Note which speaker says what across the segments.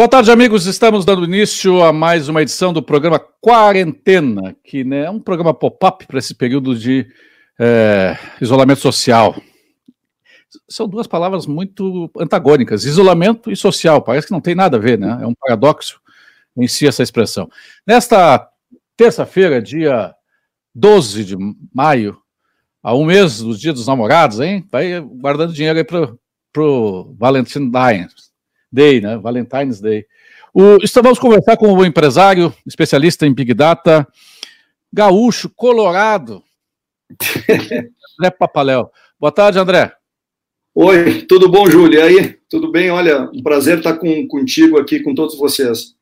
Speaker 1: Boa tarde, amigos. Estamos dando início a mais uma edição do programa Quarentena, que né, é um programa pop-up para esse período de é, isolamento social. São duas palavras muito antagônicas, isolamento e social. Parece que não tem nada a ver, né? É um paradoxo em si essa expressão. Nesta terça-feira, dia 12 de maio, a um mês dos Dias dos Namorados, hein? Vai guardando dinheiro aí para o Valentine Day, né? Valentine's Day. O, estamos conversar com o empresário, especialista em Big Data, gaúcho, colorado, André Papaléu. Boa tarde, André.
Speaker 2: Oi, tudo bom, Júlio? E aí? Tudo bem? Olha, um prazer estar com, contigo aqui, com todos vocês.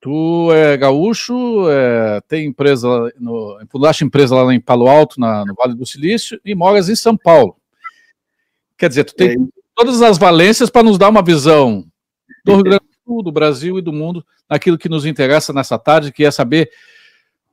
Speaker 1: Tu é gaúcho, é, tem empresa, no, fundaste empresa lá em Palo Alto, na, no Vale do Silício, e moras em São Paulo. Quer dizer, tu tem é. todas as valências para nos dar uma visão do Rio Grande do Sul, do Brasil e do mundo, naquilo que nos interessa nessa tarde, que é saber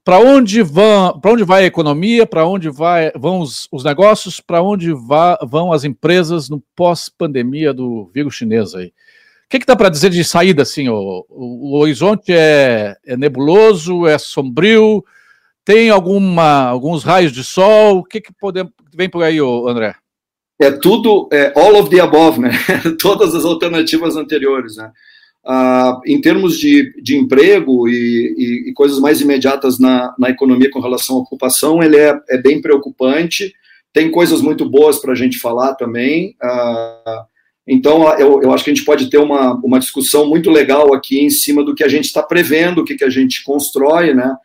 Speaker 1: para onde, vão, onde vai a economia, para onde vai, vão os, os negócios, para onde vá, vão as empresas no pós-pandemia do vírus chinês aí. O que, que dá para dizer de saída assim? O, o, o horizonte é, é, nebuloso, é sombrio, tem alguma, alguns raios de sol? O que, que podemos, vem por aí, André?
Speaker 2: É tudo, é, all of the above, né? Todas as alternativas anteriores, né? Ah, em termos de, de emprego e, e, e, coisas mais imediatas na, na economia com relação à ocupação, ele é, é bem preocupante. Tem coisas muito boas para a gente falar também. Ah, então, eu, eu acho que a gente pode ter uma, uma discussão muito legal aqui em cima do que a gente está prevendo, o que, que a gente constrói, né?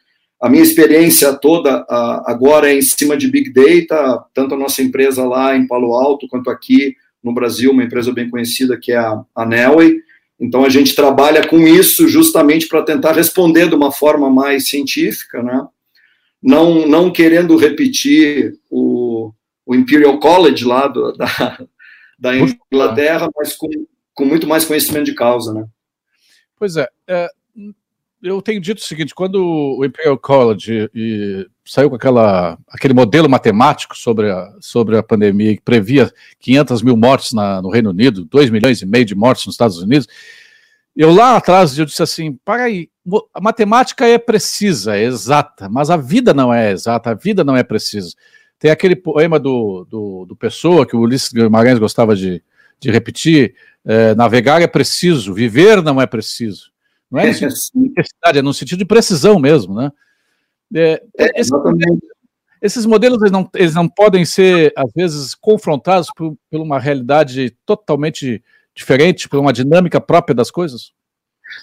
Speaker 2: A minha experiência toda agora é em cima de Big Data, tanto a nossa empresa lá em Palo Alto, quanto aqui no Brasil, uma empresa bem conhecida que é a, a Nelway. Então, a gente trabalha com isso justamente para tentar responder de uma forma mais científica, né? não, não querendo repetir o, o Imperial College lá do, da, da Inglaterra, mas com, com muito mais conhecimento de causa. Né?
Speaker 1: Pois é, é eu tenho dito o seguinte: quando o Imperial College e, saiu com aquela, aquele modelo matemático sobre a, sobre a pandemia que previa 500 mil mortes na, no Reino Unido, 2 milhões e meio de mortes nos Estados Unidos, eu lá atrás eu disse assim: para aí, a matemática é precisa, é exata, mas a vida não é exata, a vida não é precisa. Tem aquele poema do, do, do Pessoa que o Ulisses Guimarães gostava de, de repetir: é, navegar é preciso, viver não é preciso. Não é no sentido de necessidade, é no sentido de precisão mesmo, né? É, é, esses, esses, modelos eles não, eles não podem ser, às vezes, confrontados por, por uma realidade totalmente diferente, por uma dinâmica própria das coisas?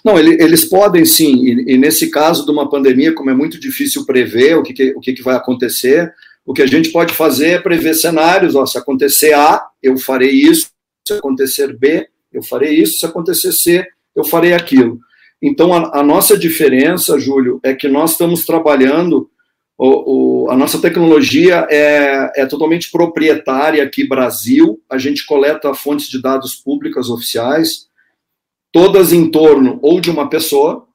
Speaker 2: Não, ele, eles podem sim, e, e, nesse caso de uma pandemia, como é muito difícil prever o que, que o que, que, vai acontecer, o que a gente pode fazer é prever cenários, ó, se acontecer A, eu farei isso, se acontecer B, eu farei isso, se acontecer C, eu farei aquilo. Então, a, a nossa diferença, Júlio, é que nós estamos trabalhando, o, o, a nossa tecnologia é, é totalmente proprietária aqui Brasil, a gente coleta fontes de dados públicas oficiais, todas em torno ou de uma pessoa,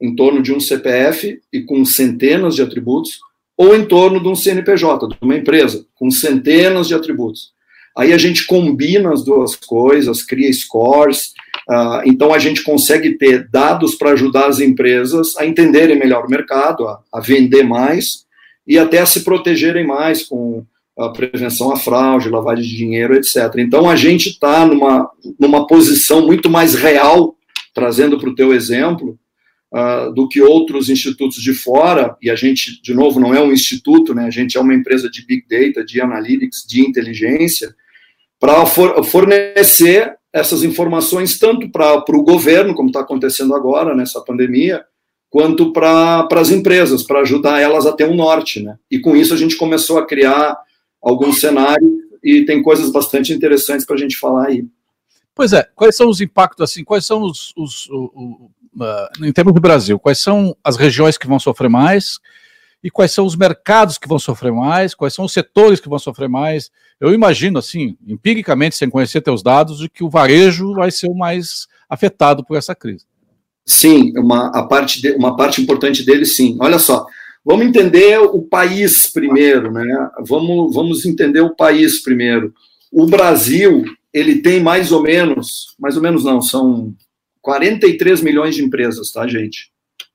Speaker 2: em torno de um CPF e com centenas de atributos, ou em torno de um CNPJ, de uma empresa, com centenas de atributos. Aí a gente combina as duas coisas, cria scores, Uh, então, a gente consegue ter dados para ajudar as empresas a entenderem melhor o mercado, a, a, vender mais e até a se protegerem mais com a prevenção à fraude, lavagem de dinheiro, etc. Então, a gente está numa, numa posição muito mais real, trazendo para o teu exemplo, uh, do que outros institutos de fora, e a gente, de novo, não é um instituto, né, a gente é uma empresa de Big Data, de Analytics, de inteligência, para for, fornecer essas informações tanto para o governo, como está acontecendo agora nessa pandemia, quanto para as empresas, para ajudar elas a ter um norte. Né? E com isso a gente começou a criar alguns cenários e tem coisas bastante interessantes para a gente falar aí.
Speaker 1: Pois é, quais são os impactos, assim, quais são os, os o, o, uh, em termos do Brasil, quais são as regiões que vão sofrer mais e quais são os mercados que vão sofrer mais, quais são os setores que vão sofrer mais, eu imagino, assim, empiricamente, sem conhecer teus dados, de que o varejo vai ser o mais afetado por essa crise.
Speaker 2: Sim, uma, a parte de, uma parte importante dele, sim. Olha só, vamos entender o país primeiro, né? Vamos, vamos entender o país primeiro. O Brasil, ele tem mais ou menos, mais ou menos não, são 43 milhões de empresas, tá, gente?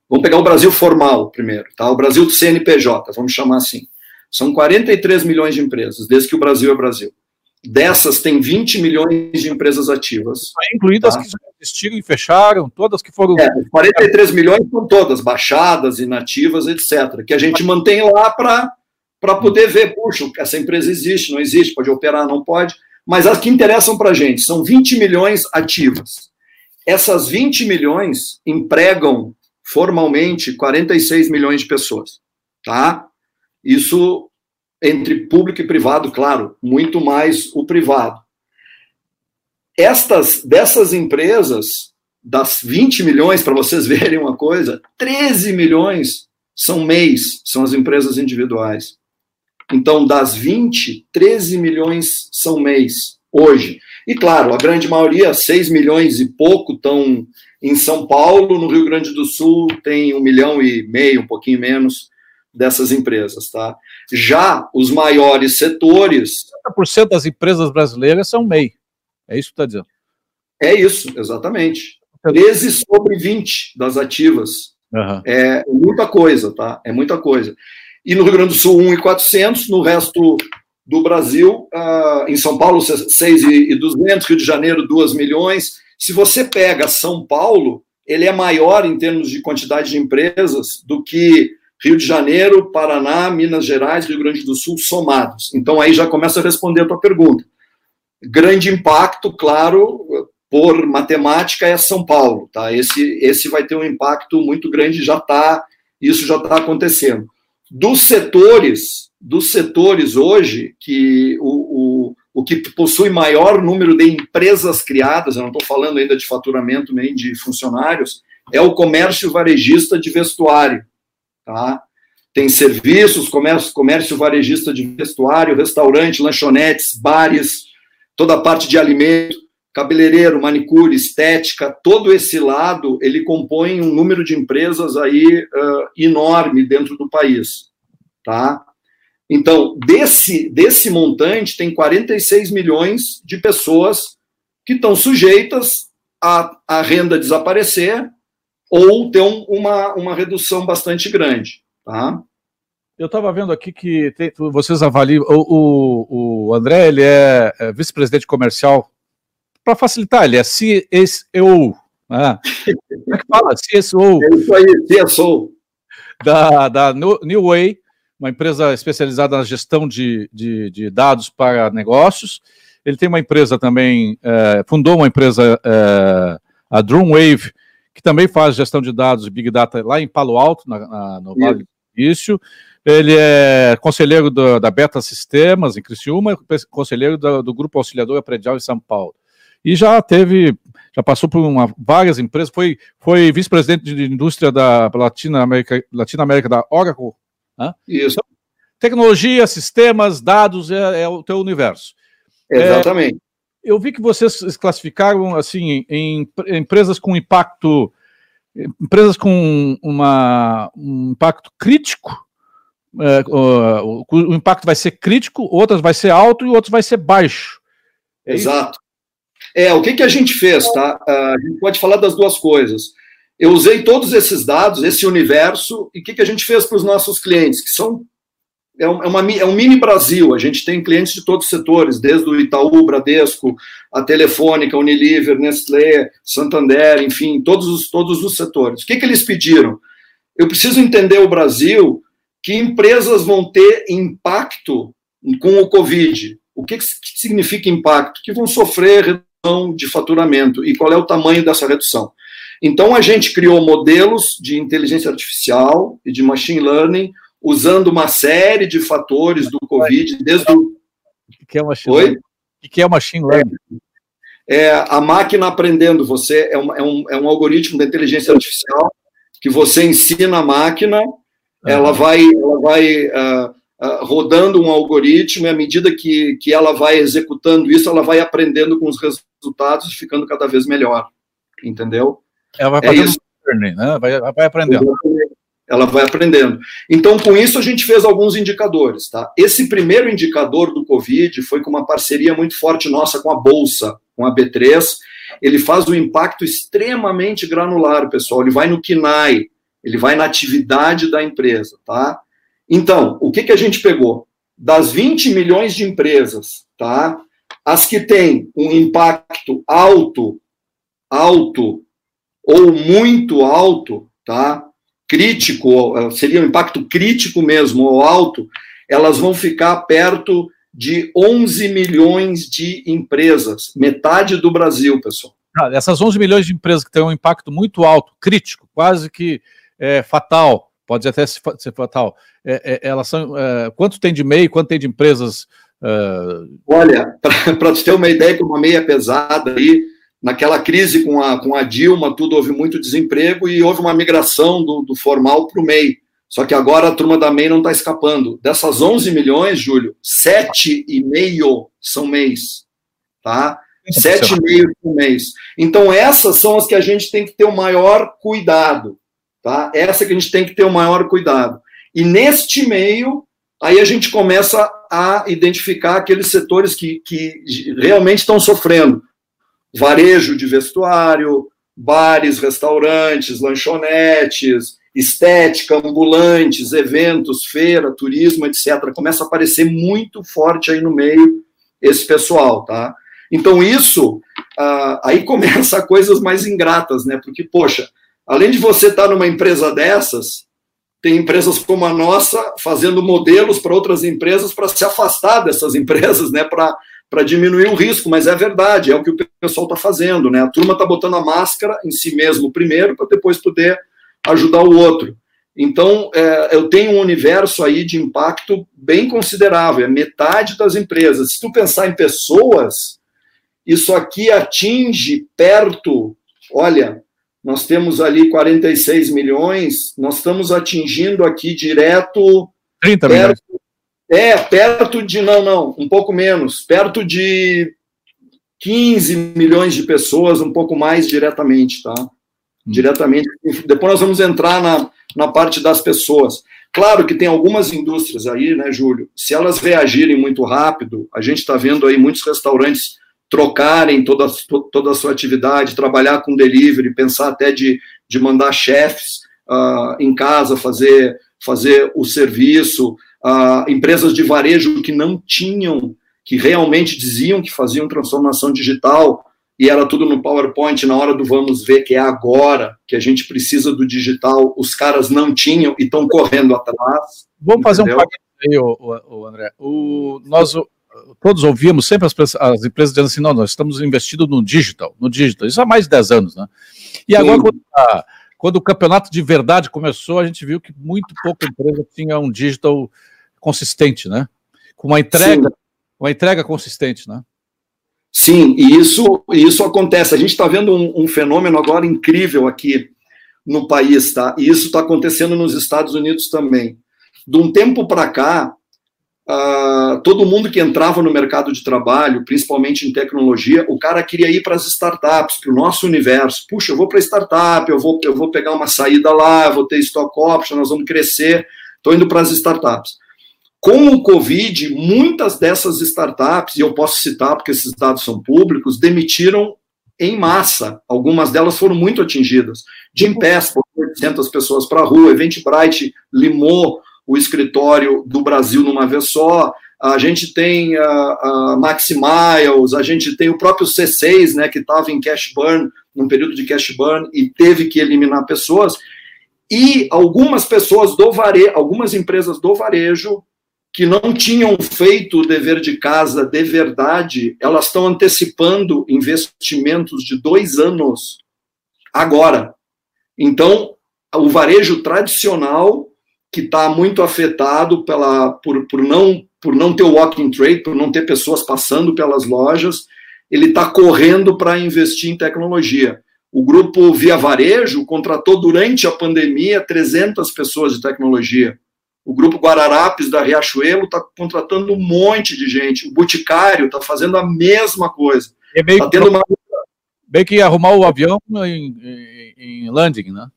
Speaker 2: Vamos pegar o Brasil formal primeiro, tá? O Brasil do CNPJ, vamos chamar assim. São 43 milhões de empresas, desde que o Brasil é Brasil. Dessas, tem 20 milhões de empresas ativas.
Speaker 1: Incluídas tá? que existiram e fecharam, todas que foram. É,
Speaker 2: 43 milhões são todas, baixadas, inativas, etc. Que a gente mantém lá para poder ver, puxa, essa empresa existe, não existe, pode operar, não pode. Mas as que interessam para a gente são 20 milhões ativas. Essas 20 milhões empregam formalmente 46 milhões de pessoas, tá? Isso entre público e privado, claro, muito mais o privado. Estas dessas empresas, das 20 milhões, para vocês verem uma coisa, 13 milhões são MEIs, são as empresas individuais. Então, das 20, 13 milhões são MEIs hoje. E claro, a grande maioria, 6 milhões e pouco, estão em São Paulo, no Rio Grande do Sul, tem um milhão e meio, um pouquinho menos, dessas empresas, tá? Já os maiores setores.
Speaker 1: 70% das empresas brasileiras são MEI. É isso que está dizendo.
Speaker 2: É isso, exatamente. 13 sobre 20 das ativas. Uhum. É muita coisa, tá? É muita coisa. E no Rio Grande do Sul, 1,400, no resto do Brasil, uh, em São Paulo, 6,200, Rio de Janeiro, 2 milhões. Se você pega São Paulo, ele é maior em termos de quantidade de empresas do que Rio de Janeiro, Paraná, Minas Gerais, Rio Grande do Sul somados. Então aí já começa a responder a tua pergunta. Grande impacto, claro, por matemática é São Paulo, tá? Esse esse vai ter um impacto muito grande, já tá, isso já está acontecendo. Dos setores, dos setores hoje que o, o, o que possui maior número de empresas criadas, eu não estou falando ainda de faturamento nem de funcionários, é o comércio varejista de vestuário Tá? Tem serviços, comércio, comércio varejista de vestuário, restaurante, lanchonetes, bares, toda a parte de alimento, cabeleireiro, manicure, estética, todo esse lado, ele compõe um número de empresas aí uh, enorme dentro do país, tá? Então, desse, desse montante, tem 46 milhões de pessoas que estão sujeitas a, a renda desaparecer ou ter um, uma, uma redução bastante grande. Tá?
Speaker 1: Eu estava vendo aqui que tem, vocês avaliam. O, o, o André ele é, é vice-presidente comercial. Para facilitar, ele é CSO. Né? Como é que fala? CSO.
Speaker 2: É isso aí, CSO.
Speaker 1: Da, da New Way, uma empresa especializada na gestão de, de, de dados para negócios. Ele tem uma empresa também, é, fundou uma empresa, é, a Drumwave, que também faz gestão de dados e Big Data lá em Palo Alto, na, na, no Vale do Início. Ele é conselheiro do, da Beta Sistemas, em Criciúma, conselheiro do, do Grupo Auxiliador Predial em São Paulo. E já teve, já passou por uma, várias empresas, foi, foi vice-presidente de indústria da Latina América, Latina América da Oracle.
Speaker 2: Né? Isso. Então,
Speaker 1: tecnologia, sistemas, dados é, é o teu universo.
Speaker 2: Exatamente. É,
Speaker 1: eu vi que vocês classificaram assim em, em empresas com impacto, empresas com uma, um impacto crítico. É, o, o, impacto vai ser crítico, outras vai ser alto e outros vai ser baixo.
Speaker 2: É Exato. É, o que, que a gente fez, tá? A gente pode falar das duas coisas. Eu usei todos esses dados, esse universo, e o que, que a gente fez para os nossos clientes, que são é, é, uma, é um mini Brasil. A gente tem clientes de todos os setores, desde o Itaú, Bradesco, a Telefônica, Unilever, Nestlé, Santander, enfim, todos os, todos os setores. O que, que eles pediram? Eu preciso entender o Brasil, que empresas vão ter impacto com o Covid. O que, que significa impacto? Que vão sofrer redução de faturamento e qual é o tamanho dessa redução. Então, a gente criou modelos de inteligência artificial e de machine learning usando uma série de fatores do Covid, desde o.
Speaker 1: O que é machine Oi? learning? O que é machine learning?
Speaker 2: É, é, a máquina aprendendo, você é um, é, um, é um algoritmo de inteligência artificial que você ensina a máquina, ela vai, ela vai uh, uh, rodando um algoritmo e à medida que, que ela vai executando isso, ela vai aprendendo com os resultados e ficando cada vez melhor. Entendeu?
Speaker 1: Ela vai é fazendo learning, né? Vai, vai aprendendo.
Speaker 2: Ela vai aprendendo. Então, com isso, a gente fez alguns indicadores. Tá? Esse primeiro indicador do Covid foi com uma parceria muito forte nossa com a Bolsa, com a B3, ele faz um impacto extremamente granular, pessoal. Ele vai no KINAI, ele vai na atividade da empresa, tá? Então, o que, que a gente pegou? Das 20 milhões de empresas, tá? As que têm um impacto alto, alto ou muito alto, tá? Crítico, eh, seria um impacto crítico mesmo ou alto, elas vão ficar perto de 11 milhões de empresas, metade do Brasil, pessoal.
Speaker 1: Ah, essas 11 milhões de empresas que têm um impacto muito alto, crítico, quase que é, fatal, pode até ser fatal, é, é, elas são. É, quanto tem de MEI, quanto tem de empresas?
Speaker 2: É? Olha, para você ter uma ideia, que uma meia pesada aí, naquela crise com a, com a Dilma, tudo houve muito desemprego e houve uma migração do, do formal para o MEI. Só que agora a turma da MEI não está escapando. Dessas 11 milhões, Júlio, 7,5 são MEIs. Tá? 7,5 por mês. Então, essas são as que a gente tem que ter o maior cuidado. Tá? Essa que a gente tem que ter o maior cuidado. E neste meio, aí a gente começa a identificar aqueles setores que, que realmente estão sofrendo. Varejo de vestuário, bares, restaurantes, lanchonetes, estética, ambulantes, eventos, feira, turismo, etc. Começa a aparecer muito forte aí no meio esse pessoal, tá? Então isso, ah, aí começa coisas mais ingratas, né? Porque, poxa, além de você estar numa empresa dessas, tem empresas como a nossa fazendo modelos para outras empresas para se afastar dessas empresas, né? Para para diminuir o risco, mas é verdade, é o que o pessoal está fazendo, né? A turma está botando a máscara em si mesmo primeiro, para depois poder ajudar o outro. Então, é, eu tenho um universo aí de impacto bem considerável, é metade das empresas. Se tu pensar em pessoas, isso aqui atinge perto, olha, nós temos ali 46 milhões, nós estamos atingindo aqui direto.
Speaker 1: 30 perto, milhões.
Speaker 2: É, perto de, não, não, um pouco menos, perto de 15 milhões de pessoas, um pouco mais diretamente, tá? diretamente. Depois nós vamos entrar na, na parte das pessoas. Claro que tem algumas indústrias aí, né, Júlio? Se elas reagirem muito rápido, a gente está vendo aí muitos restaurantes trocarem toda, toda a sua atividade, trabalhar com delivery, pensar até de, de mandar chefes uh, em casa fazer, fazer o serviço, uh, empresas de varejo que não tinham, que realmente diziam que faziam transformação digital, e era tudo no PowerPoint na hora do vamos ver, que é agora que a gente precisa do digital, os caras não tinham e estão correndo atrás.
Speaker 1: Vamos fazer um pagamento aí, André. O, nós todos ouvimos sempre as, as, empresas dizendo assim, não, nós estamos investindo no digital, no digital, isso há mais de 10 anos, né? E Sim. agora, quando, a, quando o campeonato de verdade começou, a gente viu que muito pouca empresa tinha um digital consistente, né? Com uma entrega, Sim. uma entrega consistente, né?
Speaker 2: Sim, e isso, isso acontece. A gente está vendo um, um, fenômeno agora incrível aqui no país, tá? E isso está acontecendo nos Estados Unidos também. De um tempo para cá, uh, todo mundo que entrava no mercado de trabalho, principalmente em tecnologia, o cara queria ir para as startups, para o nosso universo. Puxa, eu vou para a startup, eu vou, eu vou pegar uma saída lá, vou ter stock option, nós vamos crescer. Estou indo para as startups. Com o Covid, muitas dessas startups, e eu posso citar porque esses dados são públicos, demitiram em massa. Algumas delas foram muito atingidas. Jim Pass, por 800 pessoas para a rua, Eventbrite limou o escritório do Brasil numa vez só. A gente tem a, a Maximiles, a gente tem o próprio C6, né, que estava em cash burn, num período de cash burn, e teve que eliminar pessoas. E algumas pessoas do varejo, algumas empresas do varejo que não tinham feito o dever de casa de verdade, elas estão antecipando investimentos de dois anos agora. Então, o varejo tradicional, que está muito afetado pela, por, por, não, por não ter walking trade, por não ter pessoas passando pelas lojas, ele está correndo para investir em tecnologia. O grupo Via Varejo contratou durante a pandemia 300 pessoas de tecnologia. O grupo Guararapes da Riachuelo está contratando um monte de gente. O Boticário está fazendo a mesma coisa.
Speaker 1: É meio, tá tendo uma... meio que arrumar o avião em, em, em, landing, né?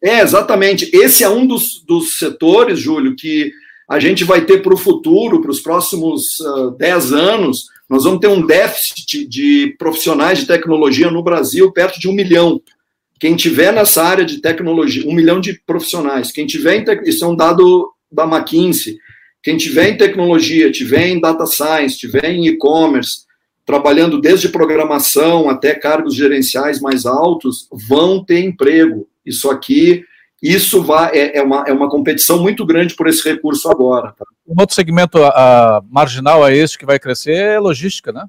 Speaker 2: É, exatamente. Esse é um dos, dos setores, Júlio, que a gente vai ter para o futuro, para os próximos uh, 10 anos, Nós vamos ter um déficit de profissionais de tecnologia no Brasil perto de um milhão. Quem tiver nessa área de tecnologia, um milhão de profissionais. Quem tiver isso é um dado da McKinsey. Quem tiver em tecnologia, tiver em data science, tiver em e-commerce, trabalhando desde programação até cargos gerenciais mais altos, vão ter emprego. Isso aqui, isso vai, é, é, uma, é uma competição muito grande por esse recurso agora. Tá?
Speaker 1: Um outro segmento a, a marginal a este que vai crescer é logística, né?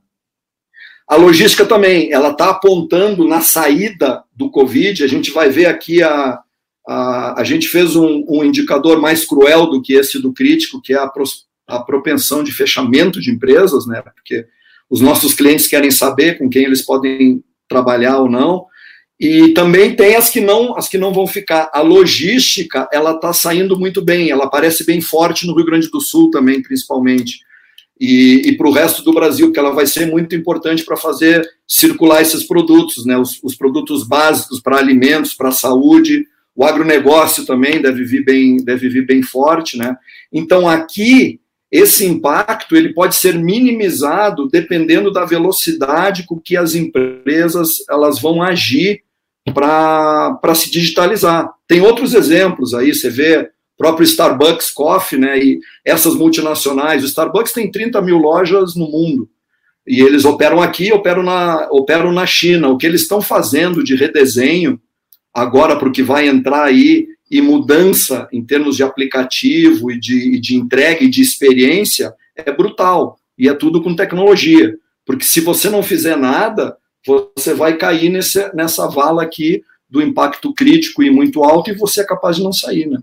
Speaker 2: A logística também, ela está apontando na saída do Covid, a gente vai ver aqui a, a, a gente fez um, um, indicador mais cruel do que esse do crítico, que é a, a propensão de fechamento de empresas, né? Porque os nossos clientes querem saber com quem eles podem trabalhar ou não. E também tem as que não, as que não vão ficar. A logística, ela está saindo muito bem, ela parece bem forte no Rio Grande do Sul também, principalmente. E, e para o resto do Brasil, que ela vai ser muito importante para fazer circular esses produtos, né? Os, os produtos básicos para alimentos, para saúde. O agronegócio também deve vir bem, deve vir bem forte, né? Então aqui esse impacto ele pode ser minimizado dependendo da velocidade com que as empresas elas vão agir para se digitalizar. Tem outros exemplos aí, você vê próprio Starbucks Coffee, né, e essas multinacionais. O Starbucks tem 30 mil lojas no mundo, e eles operam aqui, operam na, operam na China. O que eles estão fazendo de redesenho agora para o que vai entrar aí e mudança em termos de aplicativo e de, de entrega e de experiência é brutal. E é tudo com tecnologia. Porque se você não fizer nada, você vai cair nesse, nessa vala aqui do impacto crítico e muito alto e você é capaz de não sair, né?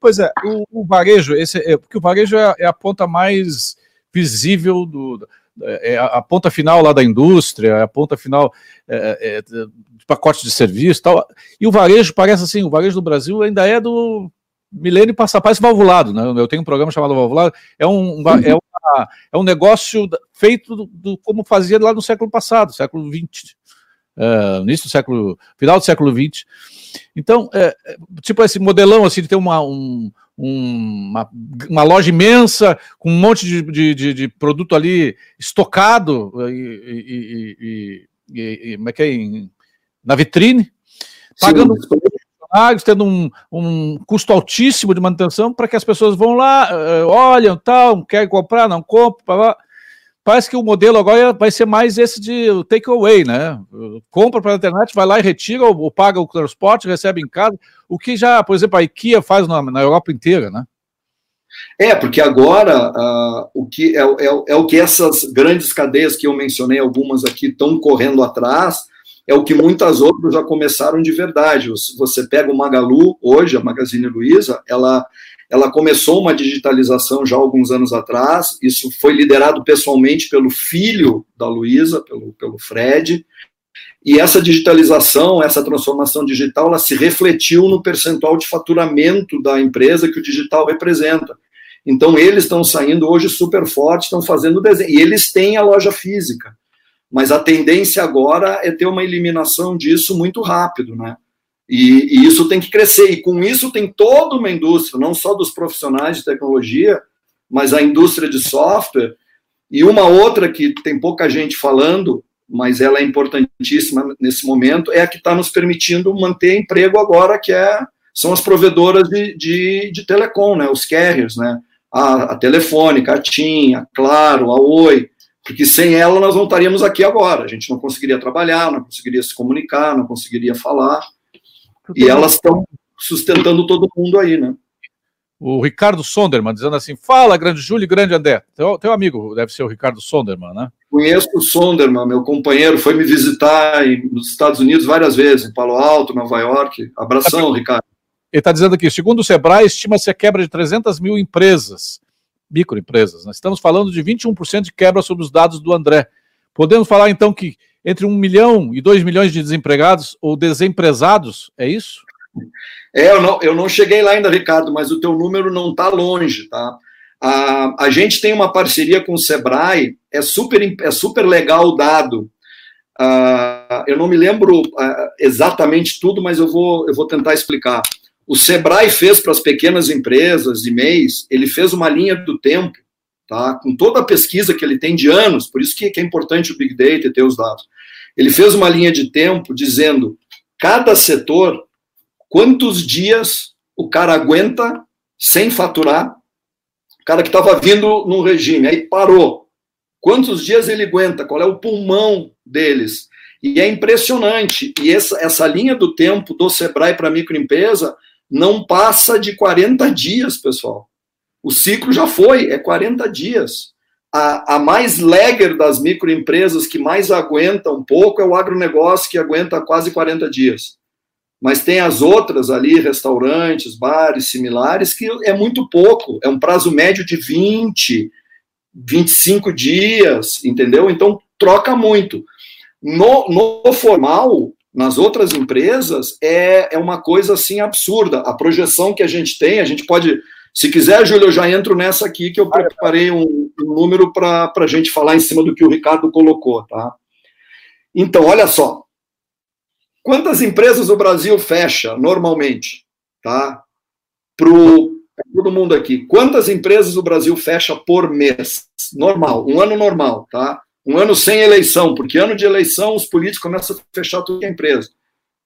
Speaker 1: Pois é, o, o varejo, esse, é, porque o varejo é, é, a ponta mais visível do, é a, a, ponta final lá da indústria, é a ponta final é, é, pacote de serviço tal. E o varejo parece assim, o varejo do Brasil ainda é do milênio passar, parece valvulado, né? Eu tenho um programa chamado Valvulado, é um, é uma, é um negócio feito do, do, como fazia lá no século passado, século XX, uh, início do século, final do século XX. Então, é, tipo esse modelão assim de ter uma, um, uma, uma, loja imensa com um monte de, de, de, de produto ali estocado e, e, e, como é que é, em, na vitrine, pagando funcionários, tendo um, um custo altíssimo de manutenção para que as pessoas vão lá, uh, olham, tal, querem comprar, não compram, Parece que o modelo agora vai ser mais esse de takeaway, né? Compra pela internet, vai lá e retira, ou, ou, paga o transporte, recebe em casa, o que já, por exemplo, a IKEA faz na, na Europa inteira, né?
Speaker 2: É, porque agora uh, o que é, é, é, o que essas grandes cadeias que eu mencionei, algumas aqui, estão correndo atrás, é o que muitas outras já começaram de verdade. Você pega o Magalu, hoje, a Magazine Luiza, ela, ela começou uma digitalização já alguns anos atrás, isso foi liderado pessoalmente pelo filho da Luiza, pelo, pelo Fred, e essa digitalização, essa transformação digital, ela se refletiu no percentual de faturamento da empresa que o digital representa. Então, eles estão saindo hoje super fortes, estão fazendo desenho, e eles têm a loja física mas a tendência agora é ter uma eliminação disso muito rápido, né? E, e, isso tem que crescer, e com isso tem toda uma indústria, não só dos profissionais de tecnologia, mas a indústria de software, e uma outra que tem pouca gente falando, mas ela é importantíssima nesse momento, é a que está nos permitindo manter emprego agora, que é, são as provedoras de, de, de telecom, né? Os carriers, né? A, a Telefônica, a TIM, a Claro, a Oi, porque sem ela nós não estaríamos aqui agora. A gente não conseguiria trabalhar, não conseguiria se comunicar, não conseguiria falar. E elas estão sustentando todo mundo aí, né?
Speaker 1: O Ricardo Sonderman dizendo assim: fala, grande Júlio e grande André. Teu, teu amigo deve ser o Ricardo Sonderman, né?
Speaker 2: Conheço o Sonderman, meu companheiro, foi me visitar em, nos Estados Unidos várias vezes, em Palo Alto, Nova York. Abração, Ricardo.
Speaker 1: Ele está dizendo aqui: segundo o Sebrae, estima-se a quebra de 300 mil empresas microempresas. Nós estamos falando de 21% de quebra sobre os dados do André. Podemos falar então que entre 1 milhão e 2 milhões de desempregados ou desempresados, é isso?
Speaker 2: É, eu não, eu não cheguei lá ainda, Ricardo, mas o teu número não está longe, tá? A, a gente tem uma parceria com o Sebrae, é super, é super legal o dado. Uh, eu não me lembro uh, exatamente tudo, mas eu vou, eu vou tentar explicar. O Sebrae fez para as pequenas empresas e MEIs, ele fez uma linha do tempo tá? com toda a pesquisa que ele tem de anos, por isso que, que é importante o Big Data e ter os dados. Ele fez uma linha de tempo dizendo cada setor, quantos dias o cara aguenta sem faturar, o cara que estava vindo num regime, aí parou. Quantos dias ele aguenta? Qual é o pulmão deles? E é impressionante. E essa, essa linha do tempo do Sebrae para microempresa não passa de 40 dias, pessoal. O ciclo já foi, é 40 dias. A, a mais legger das microempresas que mais aguenta um pouco é o agronegócio, que aguenta quase 40 dias. Mas tem as outras ali, restaurantes, bares similares, que é muito pouco, é um prazo médio de 20, 25 dias, entendeu? Então troca muito. No, no formal, nas outras empresas, é, é uma coisa assim absurda. A projeção que a gente tem, a gente pode. Se quiser, Júlio, eu já entro nessa aqui, que eu preparei um, um número para a gente falar em cima do que o Ricardo colocou, tá? Então, olha só. Quantas empresas o Brasil fecha normalmente? Tá? Para todo mundo aqui. Quantas empresas o Brasil fecha por mês? Normal, um ano normal, tá? um ano sem eleição, porque ano de eleição os políticos começam a fechar toda a empresa.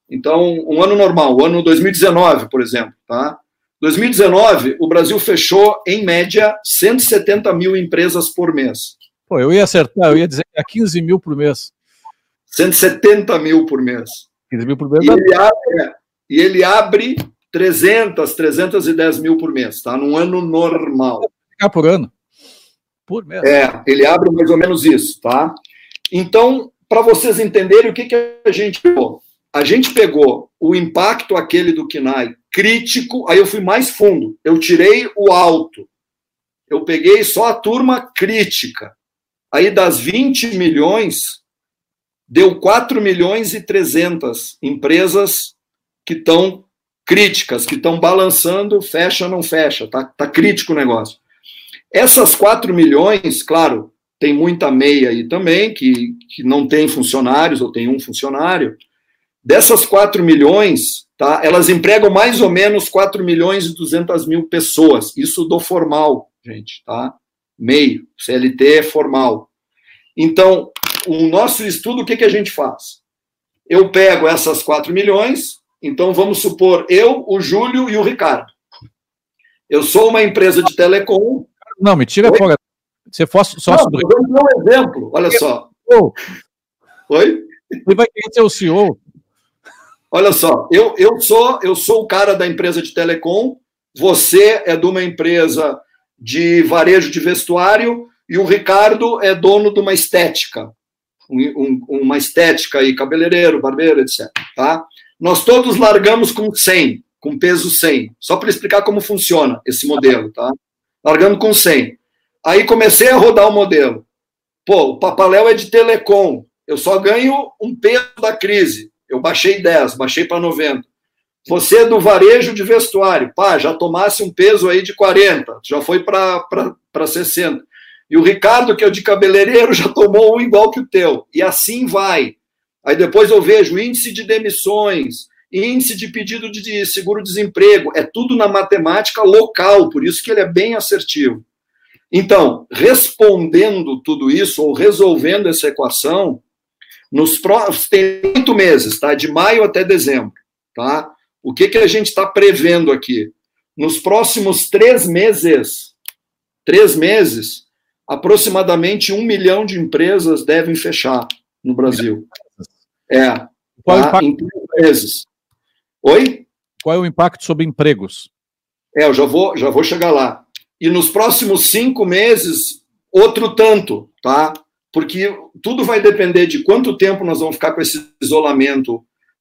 Speaker 2: Então, um ano normal, o ano 2019, por exemplo, tá? 2019, o Brasil fechou, em média, 170 mil empresas por mês.
Speaker 1: Pô, eu ia acertar, eu ia dizer que é 15 mil por mês.
Speaker 2: 170 mil por mês. 15 mil por mês. E ele abre, é, e ele abre 300, 310 mil por mês, tá? Num ano normal.
Speaker 1: Ficar por ano
Speaker 2: por mês. É, ele abre mais ou menos isso, tá? Então, para vocês entenderem o que, que a gente. A gente pegou o impacto aquele do KNAI crítico, aí eu fui mais fundo. Eu tirei o alto. Eu peguei só a turma crítica. Aí das 20 milhões, deu 4 milhões e 300 empresas que estão críticas, que estão balançando, fecha ou não fecha, tá, tá crítico o negócio. Essas 4 milhões, claro, tem muita meia aí também, que, que não tem funcionários ou tem um funcionário. Dessas 4 milhões, tá, elas empregam mais ou menos 4 milhões e 200 mil pessoas. Isso do formal, gente, tá? Meio, CLT é formal. Então, o nosso estudo, o que, que a gente faz? Eu pego essas 4 milhões, então vamos supor eu, o Júlio e o Ricardo. Eu sou uma empresa de telecom,
Speaker 1: não, me tira fora. Você fosse sócio
Speaker 2: não, do. Vou dar um exemplo, olha só. Oi?
Speaker 1: Ele vai querer ser o CEO.
Speaker 2: Olha só, eu, eu sou eu sou o cara da empresa de telecom, você é de uma empresa de varejo de vestuário e o Ricardo é dono de uma estética, um, um, uma estética aí, cabeleireiro, barbeiro, etc. Tá? Nós todos largamos com 100, com peso 100, só para explicar como funciona esse modelo, tá? largando com 100. Aí comecei a rodar o modelo. Pô, o Papaléu é de telecom. Eu só ganho um peso da crise. Eu baixei 10, baixei para 90. Você é do varejo de vestuário. Pá, já tomasse um peso aí de 40, já foi para 60. E o Ricardo, que é de cabeleireiro, já tomou um igual que o teu. E assim vai. Aí depois eu vejo índice de demissões, índice de pedido de seguro-desemprego, é tudo na matemática local, por isso que ele é bem assertivo. Então, respondendo tudo isso, ou resolvendo essa equação, nos próximos, tem oito meses, tá? De maio até dezembro, tá? O que, que a gente está prevendo aqui? Nos próximos três meses, três meses, aproximadamente um milhão de empresas devem fechar no Brasil. É, tá? em três meses. Oi?
Speaker 1: Qual é o impacto sobre empregos?
Speaker 2: É, eu já vou, já vou chegar lá. E nos próximos cinco meses, outro tanto, tá? Porque tudo vai depender de quanto tempo nós vamos ficar com esse isolamento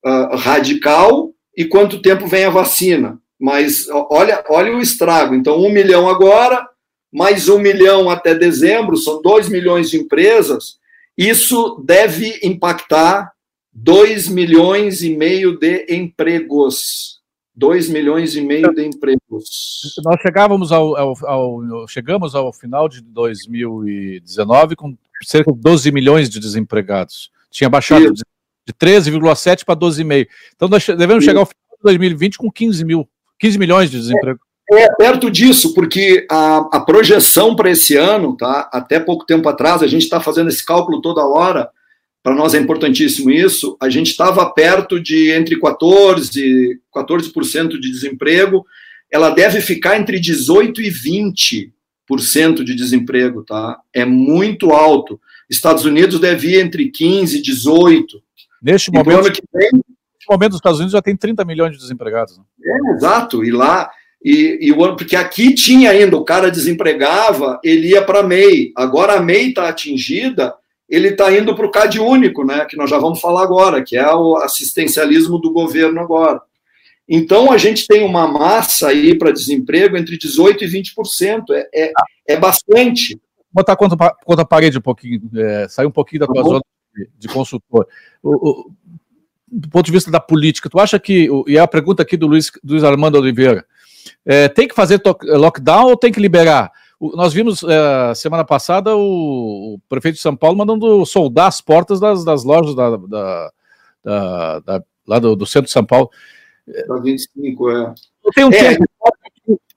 Speaker 2: uh, radical e quanto tempo vem a vacina. Mas olha, olha o estrago. Então, um milhão agora, mais um milhão até dezembro, são dois milhões de empresas. Isso deve impactar 2 milhões e meio de empregos. 2 milhões e meio de empregos.
Speaker 1: Nós chegávamos ao, ao, ao, chegamos ao final de 2019 com cerca de 12 milhões de desempregados. Tinha baixado Isso. de 13,7 para 12,5. Então nós devemos Isso. chegar ao final de 2020 com 15 mil, 15 milhões de desemprego.
Speaker 2: É perto disso, porque a, a projeção para esse ano, tá? Até pouco tempo atrás, a gente está fazendo esse cálculo toda hora. Para nós é importantíssimo isso. A gente estava perto de entre 14 14% de desemprego. Ela deve ficar entre 18 e 20% de desemprego, tá? É muito alto. Estados Unidos deve ir entre 15 e 18.
Speaker 1: Neste momento, que vem, neste momento, os Estados Unidos já tem 30 milhões de desempregados. Né?
Speaker 2: É, exato. E lá, e, e o porque aqui tinha ainda, o cara desempregava, ele ia para a MEI. Agora a MEI está atingida, ele está indo para o CAD único, né? Que nós já vamos falar agora, que é o assistencialismo do governo agora. Então a gente tem uma massa aí para desemprego entre 18% e 20%. É, é, é bastante.
Speaker 1: Vou botar contra, contra a parede um pouquinho, é, sair um pouquinho da tua tá zona de, de consultor. O, o, do ponto de vista da política, tu acha que, e é a pergunta aqui do Luiz, Luiz Armando Oliveira, é, tem que fazer lockdown ou tem que liberar? O, nós vimos é, semana passada o, o, prefeito de São Paulo mandando soldar as portas das, das lojas da, da, da, da lá do, do, centro de São Paulo.
Speaker 2: Da 25, é.
Speaker 1: Tem um é. tempo,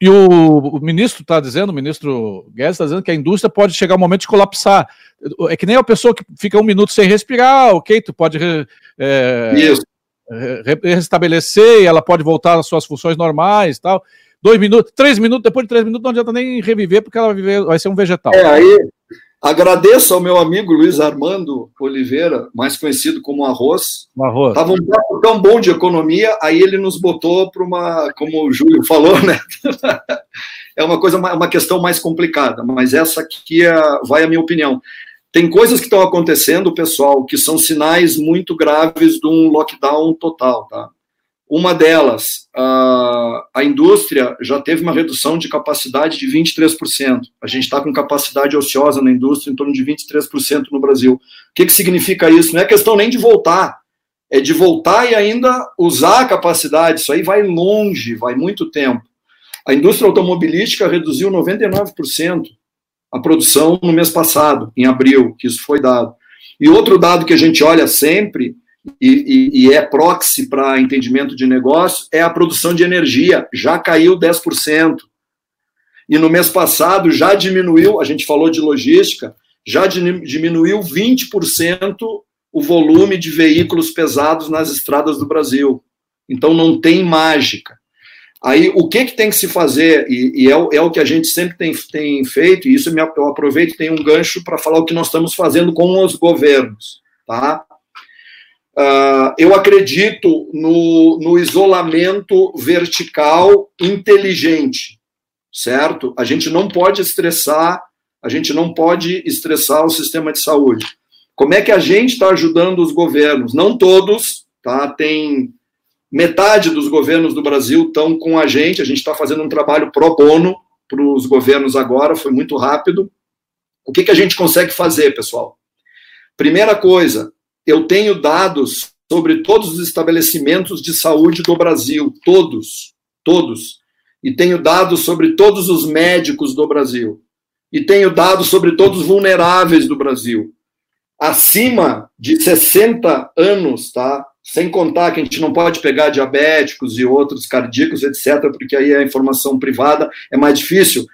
Speaker 1: e o, o ministro está dizendo, o ministro Guedes está dizendo que a indústria pode chegar um momento de colapsar. É que nem a pessoa que fica um minuto sem respirar, ok, tu pode é, restabelecer e ela pode voltar às suas funções normais tal. Dois minutos, três minutos, depois de três minutos não adianta nem reviver, porque ela vai, viver, vai ser um vegetal.
Speaker 2: É, aí agradeço ao meu amigo Luiz Armando Oliveira, mais conhecido como Arroz.
Speaker 1: Arroz.
Speaker 2: Estava um papo tão bom de economia, aí ele nos botou para uma, como o Júlio falou, né? é uma coisa, uma questão mais complicada, mas essa aqui é, vai a minha opinião. Tem coisas que estão acontecendo, pessoal, que são sinais muito graves de um lockdown total, tá? Uma delas, a, a indústria já teve uma redução de capacidade de 23%. A gente está com capacidade ociosa na indústria em torno de 23% no Brasil. O que, que significa isso? Não é questão nem de voltar, é de voltar e ainda usar a capacidade. Isso aí vai longe, vai muito tempo. A indústria automobilística reduziu 99% a produção no mês passado, em abril, que isso foi dado. E outro dado que a gente olha sempre, e, e, e é proxy para entendimento de negócio, é a produção de energia, já caiu 10%. E no mês passado já diminuiu, a gente falou de logística, já diminuiu 20% o volume de veículos pesados nas estradas do Brasil. Então não tem mágica. Aí, o que, que tem que se fazer, e, e é, é, o que a gente sempre tem, tem feito, e isso eu aproveito tenho um gancho para falar o que nós estamos fazendo com os governos. Tá? Uh, eu acredito no, no isolamento vertical inteligente, certo? A gente não pode estressar, a gente não pode estressar o sistema de saúde. Como é que a gente está ajudando os governos? Não todos, tá? Tem Metade dos governos do Brasil estão com a gente, a gente está fazendo um trabalho pro bono para os governos agora, foi muito rápido. O que, que a gente consegue fazer, pessoal? Primeira coisa, eu tenho dados sobre todos os estabelecimentos de saúde do Brasil, todos, todos. E tenho dados sobre todos os médicos do Brasil. E tenho dados sobre todos os vulneráveis do Brasil. Acima de 60 anos, tá? Sem contar que a gente não pode pegar diabéticos e outros cardíacos, etc., porque aí a informação privada é mais difícil.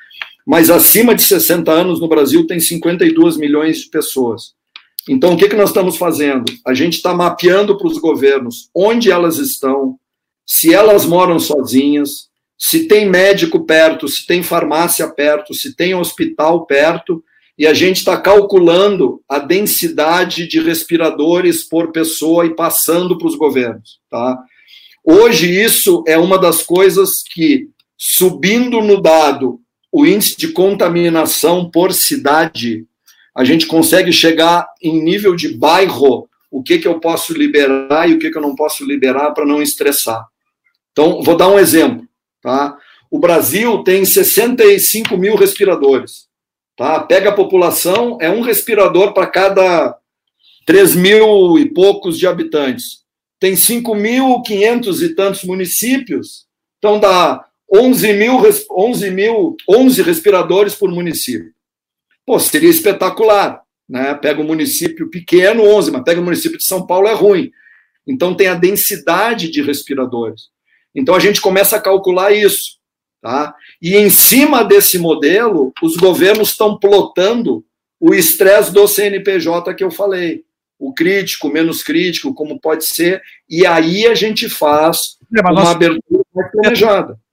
Speaker 2: Mas acima de 60 anos no Brasil tem 52 milhões de pessoas. Então, o que, que nós estamos fazendo? A gente está mapeando para os governos onde elas estão, se elas moram sozinhas, se tem médico perto, se tem farmácia perto, se tem hospital perto, e a gente está calculando a densidade de respiradores por pessoa e passando para os governos. Tá? Hoje, isso é uma das coisas que, subindo no dado o índice de contaminação por cidade, a gente consegue chegar em nível de bairro, o que, que eu posso liberar e o que, que eu não posso liberar para não estressar. Então, vou dar um exemplo. Tá? O Brasil tem 65 mil respiradores. Tá? Pega a população, é um respirador para cada 3 mil e poucos de habitantes. Tem 5.500 e tantos municípios, então dá 11 mil, 11 mil, 11 respiradores por município. Pô, seria espetacular, né? Pega um município pequeno, 11, mas pega o município de São Paulo, é ruim. Então tem a densidade de respiradores. Então a gente começa a calcular isso. Tá? E em cima desse modelo, os governos estão plotando o estresse do CNPJ que eu falei. O crítico, menos crítico, como pode ser, e aí a gente faz é, uma nós... abertura mais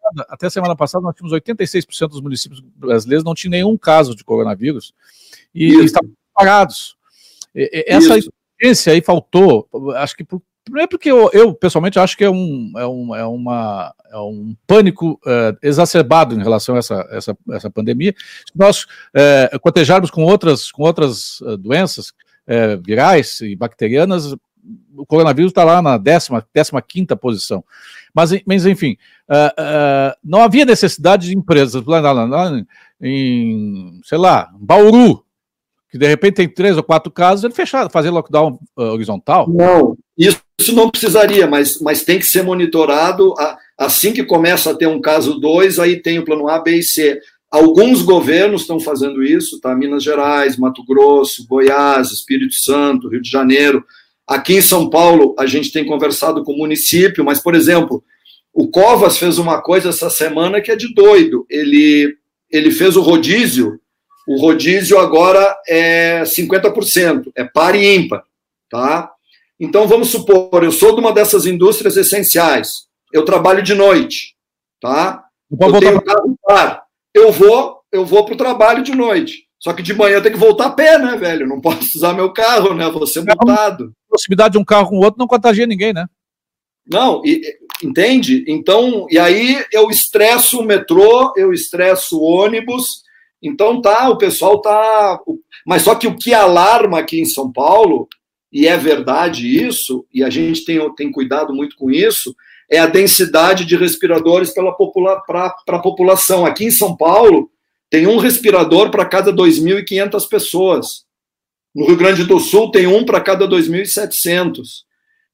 Speaker 2: planejada.
Speaker 1: Até semana passada, nós tínhamos 86% dos municípios brasileiros não tinham nenhum caso de coronavírus e Isso. estavam parados. Essa experiência aí faltou, acho que por Primeiro porque eu, eu, pessoalmente acho que é um, é um, é uma, é um pânico é, exacerbado em relação a essa, essa, essa pandemia. Se nós é, cotejarmos com outras, com outras uh, doenças é, virais e bacterianas, o coronavírus está lá na décima, décima quinta posição. Mas, mas enfim, uh, uh, não havia necessidade de empresas lá, lá, lá, em, sei lá, Bauru, que de repente tem três ou quatro casos, ele fechar, fazer lockdown uh, horizontal?
Speaker 2: Não, isso, isso não precisaria, mas, mas tem que ser monitorado. Assim que começa a ter um caso 2, aí tem o plano A, B e C. Alguns governos estão fazendo isso, tá? Minas Gerais, Mato Grosso, Goiás, Espírito Santo, Rio de Janeiro. Aqui em São Paulo, a gente tem conversado com o município, mas, por exemplo, o Covas fez uma coisa essa semana que é de doido. Ele, ele fez o rodízio o rodízio agora é 50%, é par e ímpar, tá? Então vamos supor, eu sou de uma dessas indústrias essenciais, eu trabalho de noite, tá? Eu tenho carro par, eu vou, eu vou para o trabalho de noite. Só que de manhã eu tenho que voltar a pé, né, velho? Não posso usar meu carro, né? Vou ser multado.
Speaker 1: Proximidade de um carro com o outro não contagia ninguém, né?
Speaker 2: Não, e, entende? Então, e aí eu estresso o metrô, eu estresso o ônibus, então tá, o pessoal tá. Mas só que o que alarma aqui em São Paulo, e é verdade isso, e a gente tem, tem cuidado muito com isso, é a densidade de respiradores para popula a população. Aqui em São Paulo, tem um respirador para cada 2.500 pessoas. No Rio Grande do Sul, tem um para cada 2.700.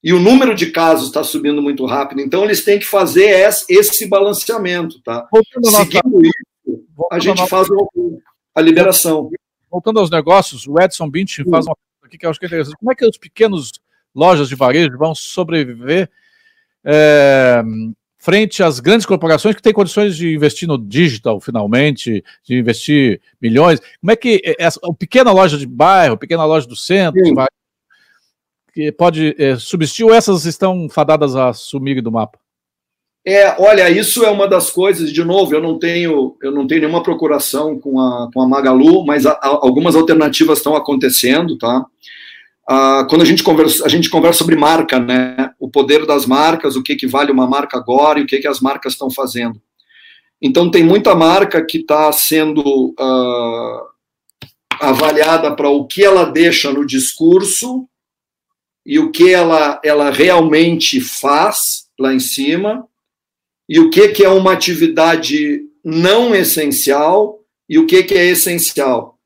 Speaker 2: E o número de casos está subindo muito rápido. Então, eles têm que fazer esse balanceamento. Tá? Seguindo isso, a gente faz a liberação.
Speaker 1: Voltando aos negócios, o Edson Bint faz uma coisa aqui que eu acho que é interessante. Como é que os pequenos lojas de varejo vão sobreviver é, frente às grandes corporações que têm condições de investir no digital, finalmente, de investir milhões? Como é que essa, a pequena loja de bairro, a pequena loja do centro, que pode é, substituir ou essas estão fadadas a sumir do mapa?
Speaker 2: É, olha, isso é uma das coisas, de novo, eu não tenho, eu não tenho nenhuma procuração com a, com a Magalu, mas a, a, algumas alternativas estão acontecendo, tá? Ah, quando a gente conversa, a gente conversa sobre marca, né? O poder das marcas, o que, que vale uma marca agora e o que, que as marcas estão fazendo. Então tem muita marca que está sendo ah, avaliada para o que ela deixa no discurso e o que ela, ela realmente faz lá em cima e o que, que é uma atividade não essencial e o que, que é essencial.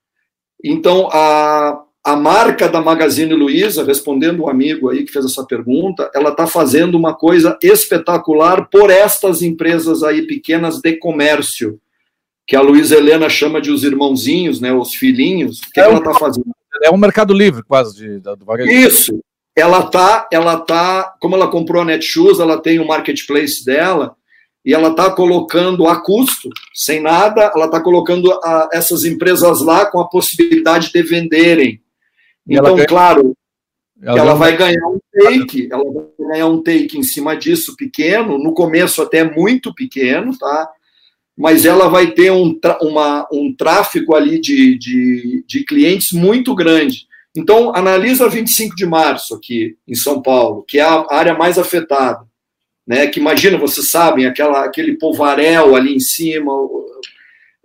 Speaker 2: Então, a, a marca da Magazine Luiza, respondendo um amigo aí que fez essa pergunta, ela está fazendo uma coisa espetacular por estas empresas aí pequenas de comércio, que a Luiza Helena chama de os irmãozinhos, né, os filhinhos. O que, é que ela está fazendo?
Speaker 1: É um mercado livre, quase, de, do
Speaker 2: Isso. Ela tá, ela tá, como ela comprou a Netshoes, ela tem o marketplace dela, e ela está colocando a custo, sem nada, ela está colocando a, essas empresas lá com a possibilidade de venderem. E então, ganha, claro, ela, ela vai ganhar um take, ela vai ganhar um take em cima disso pequeno, no começo até muito pequeno, tá? Mas ela vai ter um, uma, um tráfego ali de, de, de clientes muito grande. Então, analisa 25 de março aqui em São Paulo, que é a área mais afetada né? Que imagina, vocês sabem, aquela, aquele povaréu ali em cima.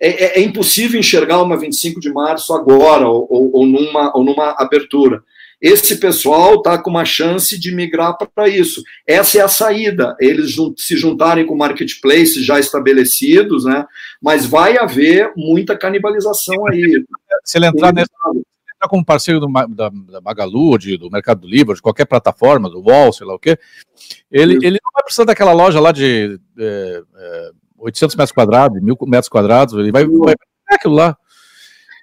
Speaker 2: É, é, é impossível enxergar uma 25 de março agora ou, ou, ou numa, ou numa abertura. Esse pessoal está com uma chance de migrar para isso. Essa é a saída. Eles se juntarem com marketplaces já estabelecidos, né? Mas vai haver muita canibalização aí.
Speaker 1: Se ele entrar nessa, está como parceiro do, da, da, Magalu, de, do Mercado Livre, de qualquer plataforma, do Wall, sei lá o quê, ele, ele não vai precisar daquela loja lá de é, é, 800 metros quadrados, mil metros quadrados, ele vai, vai é aquilo lá.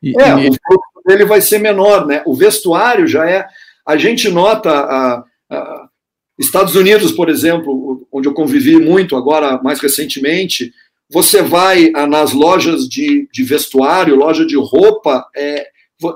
Speaker 2: E, é, e... o fluxo dele vai ser menor, né? O vestuário já é. A gente nota. A, a, Estados Unidos, por exemplo, onde eu convivi muito agora, mais recentemente, você vai ah, nas lojas de, de vestuário, loja de roupa, é,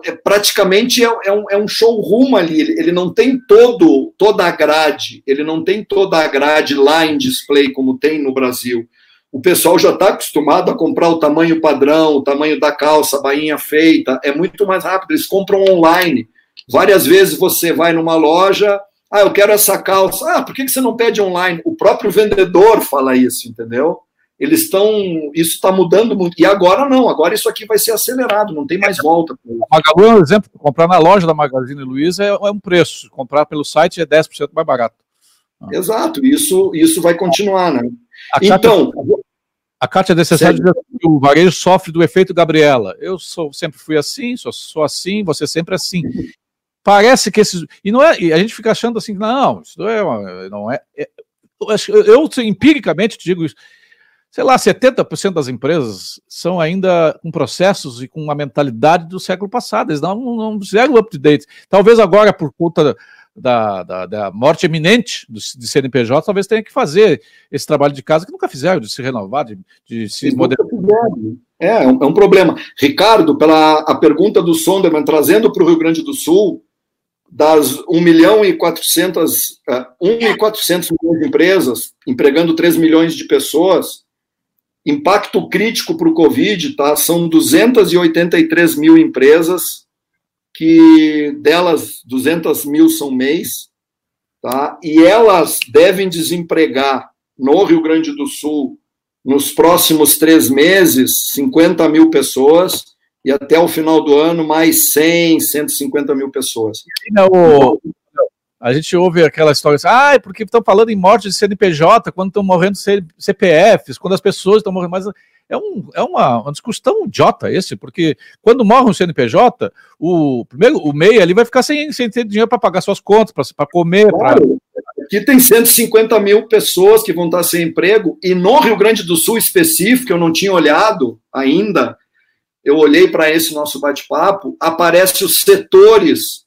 Speaker 2: é praticamente é, é, um, é um showroom ali, ele, ele não tem todo toda a grade, ele não tem toda a grade lá em display como tem no Brasil. O pessoal já está acostumado a comprar o tamanho padrão, o tamanho da calça, a bainha feita, é muito mais rápido, eles compram online. Várias vezes você vai numa loja, ah, eu quero essa calça. Ah, por que você não pede online? O próprio vendedor fala isso, entendeu? Eles estão. Isso está mudando muito. E agora não, agora isso aqui vai ser acelerado, não tem mais volta.
Speaker 1: Magalu é um exemplo: comprar na loja da Magazine Luiza é, é um preço, comprar pelo site é 10% mais barato.
Speaker 2: Exato, isso, isso vai continuar, né?
Speaker 1: Então. A Kátia Necessário diz que o varejo sofre do efeito Gabriela. Eu sou, sempre fui assim, sou, sou assim, você sempre assim parece que esses. E não é. E a gente fica achando assim, não, isso não é. Uma, não é, é eu, eu, empiricamente te digo isso. Sei lá, 70% das empresas são ainda com processos e com uma mentalidade do século passado. Eles não, não fizeram up-to-date. Talvez agora, por conta da, da, da, morte eminente do, de CNPJ, talvez tenha que fazer esse trabalho de casa que nunca fizeram, de se renovar, de, de se modernizar.
Speaker 2: É, é um, é um, problema. Ricardo, pela a pergunta do Sonderman, trazendo para o Rio Grande do Sul, das 1 milhão e 400, 1 é, e 400 milhões de empresas, empregando 3 milhões de pessoas, impacto crítico para o Covid, tá? São 283 mil empresas, que delas 200 mil são MEIs, tá? E elas devem desempregar no Rio Grande do Sul, nos próximos três meses, 50 mil pessoas, e até o final do ano mais 100, 150 mil pessoas.
Speaker 1: O, a gente ouve aquela história assim, ah, porque estão falando em morte de CNPJ, quando estão morrendo CPFs, quando as pessoas estão morrendo, mas é, um, é uma, uma discussão idiota esse, porque quando morre um CNPJ, o primeiro o MEI ali vai ficar sem, sem ter dinheiro para pagar suas contas, para comer. Claro.
Speaker 2: Pra... Aqui tem 150 mil pessoas que vão estar sem emprego, e no Rio Grande do Sul específico, eu não tinha olhado ainda, eu olhei para esse nosso bate-papo, aparece os setores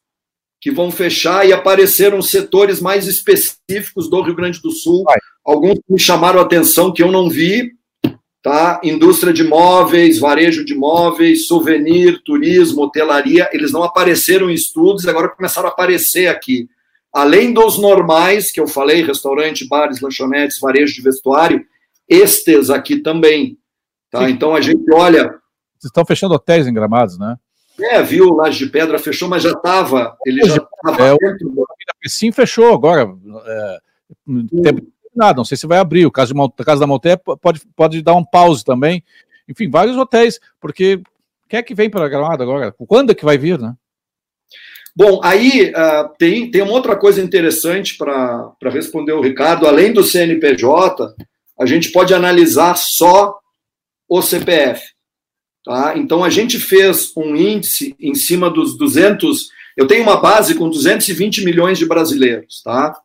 Speaker 2: que vão fechar e apareceram setores mais específicos do Rio Grande do Sul. Vai. Alguns me chamaram a atenção que eu não vi, tá? Indústria de móveis, varejo de móveis, souvenir, turismo, hotelaria, eles não apareceram em estudos, agora começaram a aparecer aqui. Além dos normais, que eu falei, restaurante, bares, lanchonetes, varejo de vestuário, estes aqui também. Tá? Então a gente olha
Speaker 1: vocês estão fechando hotéis em Gramados, né?
Speaker 2: É, viu, Laje de Pedra fechou, mas já estava. Ele já estava.
Speaker 1: É, o Sim fechou agora. É, tempo nada, não sei se vai abrir. O caso, de, caso da Montanha pode, pode dar um pause também. Enfim, vários hotéis, porque quem é que vem para Gramado agora? Quando é que vai vir, né?
Speaker 2: Bom, aí uh, tem, tem uma outra coisa interessante para responder o Ricardo. Além do CNPJ, a gente pode analisar só o CPF. Tá? Então, a gente fez um índice em cima dos 200. Eu tenho uma base com 220 milhões de brasileiros. Tá?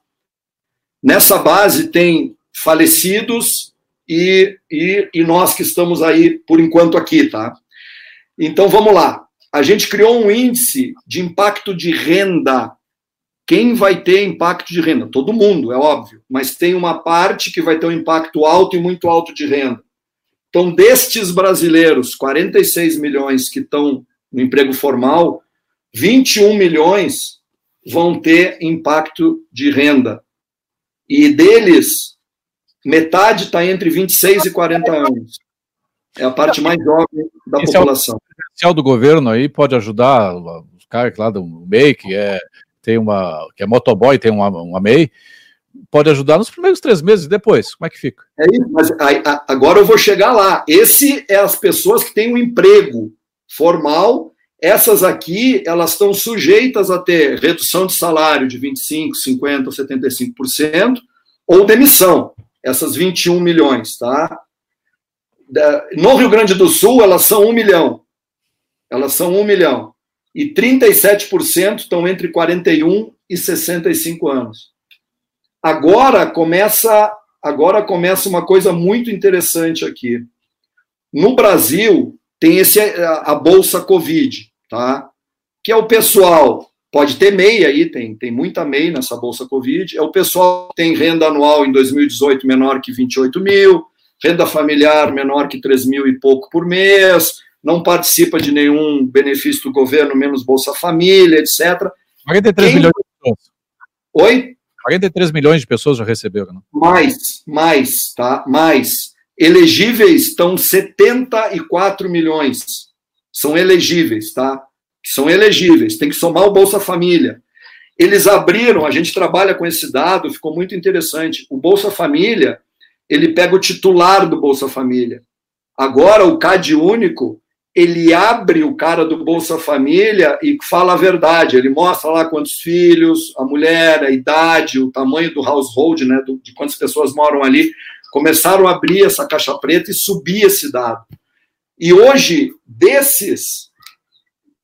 Speaker 2: Nessa base tem falecidos e, e, e nós que estamos aí, por enquanto, aqui. Tá? Então, vamos lá. A gente criou um índice de impacto de renda. Quem vai ter impacto de renda? Todo mundo, é óbvio, mas tem uma parte que vai ter um impacto alto e muito alto de renda. Então, destes brasileiros, 46 milhões que estão no emprego formal, 21 milhões vão ter impacto de renda. E deles, metade está entre 26 e 40 anos. É a parte mais jovem da Esse população.
Speaker 1: É o do governo aí pode ajudar os caras lá do MEI, que é, tem uma, que é motoboy, tem uma, uma MEI, pode ajudar nos primeiros três meses depois, como é que fica?
Speaker 2: É isso, mas agora eu vou chegar lá. Esse é as pessoas que têm um emprego formal, essas aqui, elas estão sujeitas a ter redução de salário de 25, 50, 75% ou demissão. Essas 21 milhões, tá? No Rio Grande do Sul, elas são 1 milhão. Elas são 1 milhão. E 37% estão entre 41 e 65 anos. Agora começa, agora começa uma coisa muito interessante aqui. No Brasil tem esse a, bolsa Covid, tá? Que é o pessoal pode ter MEI aí, tem, tem muita MEI nessa bolsa Covid. É o pessoal que tem renda anual em 2018 menor que 28 mil, renda familiar menor que 3 mil e pouco por mês, não participa de nenhum benefício do governo, menos Bolsa Família, etc.
Speaker 1: 43 Quem... milhões de pessoas.
Speaker 2: Oi?
Speaker 1: 43 milhões de pessoas já receberam. Não?
Speaker 2: Mais, mais, tá? Mais. Elegíveis estão 74 milhões. São elegíveis, tá? São elegíveis. Tem que somar o Bolsa Família. Eles abriram, a gente trabalha com esse dado, ficou muito interessante. O Bolsa Família, ele pega o titular do Bolsa Família. Agora, o CAD único, ele abre o cara do Bolsa Família e fala a verdade. Ele mostra lá quantos filhos, a mulher, a idade, o tamanho do household, né, de quantas pessoas moram ali. Começaram a abrir essa caixa preta e subir esse dado. E hoje, desses,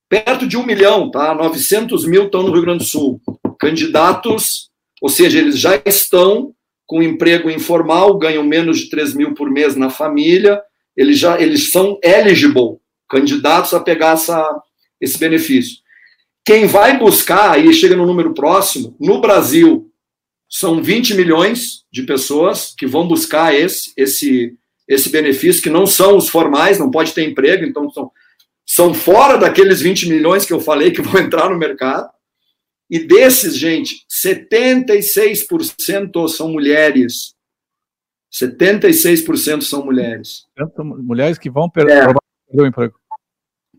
Speaker 2: perto de um milhão, tá? 900 mil estão no Rio Grande do Sul. Candidatos, ou seja, eles já estão com emprego informal, ganham menos de 3 mil por mês na família, eles já eles são eligible candidatos a pegar essa, esse benefício. Quem vai buscar, aí chega no número próximo, no Brasil, são 20 milhões de pessoas que vão buscar esse, esse, esse benefício, que não são os formais, não pode ter emprego, então são, são fora daqueles 20 milhões que eu falei que vão entrar no mercado. E desses, gente, 76% são mulheres. 76% são mulheres.
Speaker 1: Mulheres que vão perder o emprego.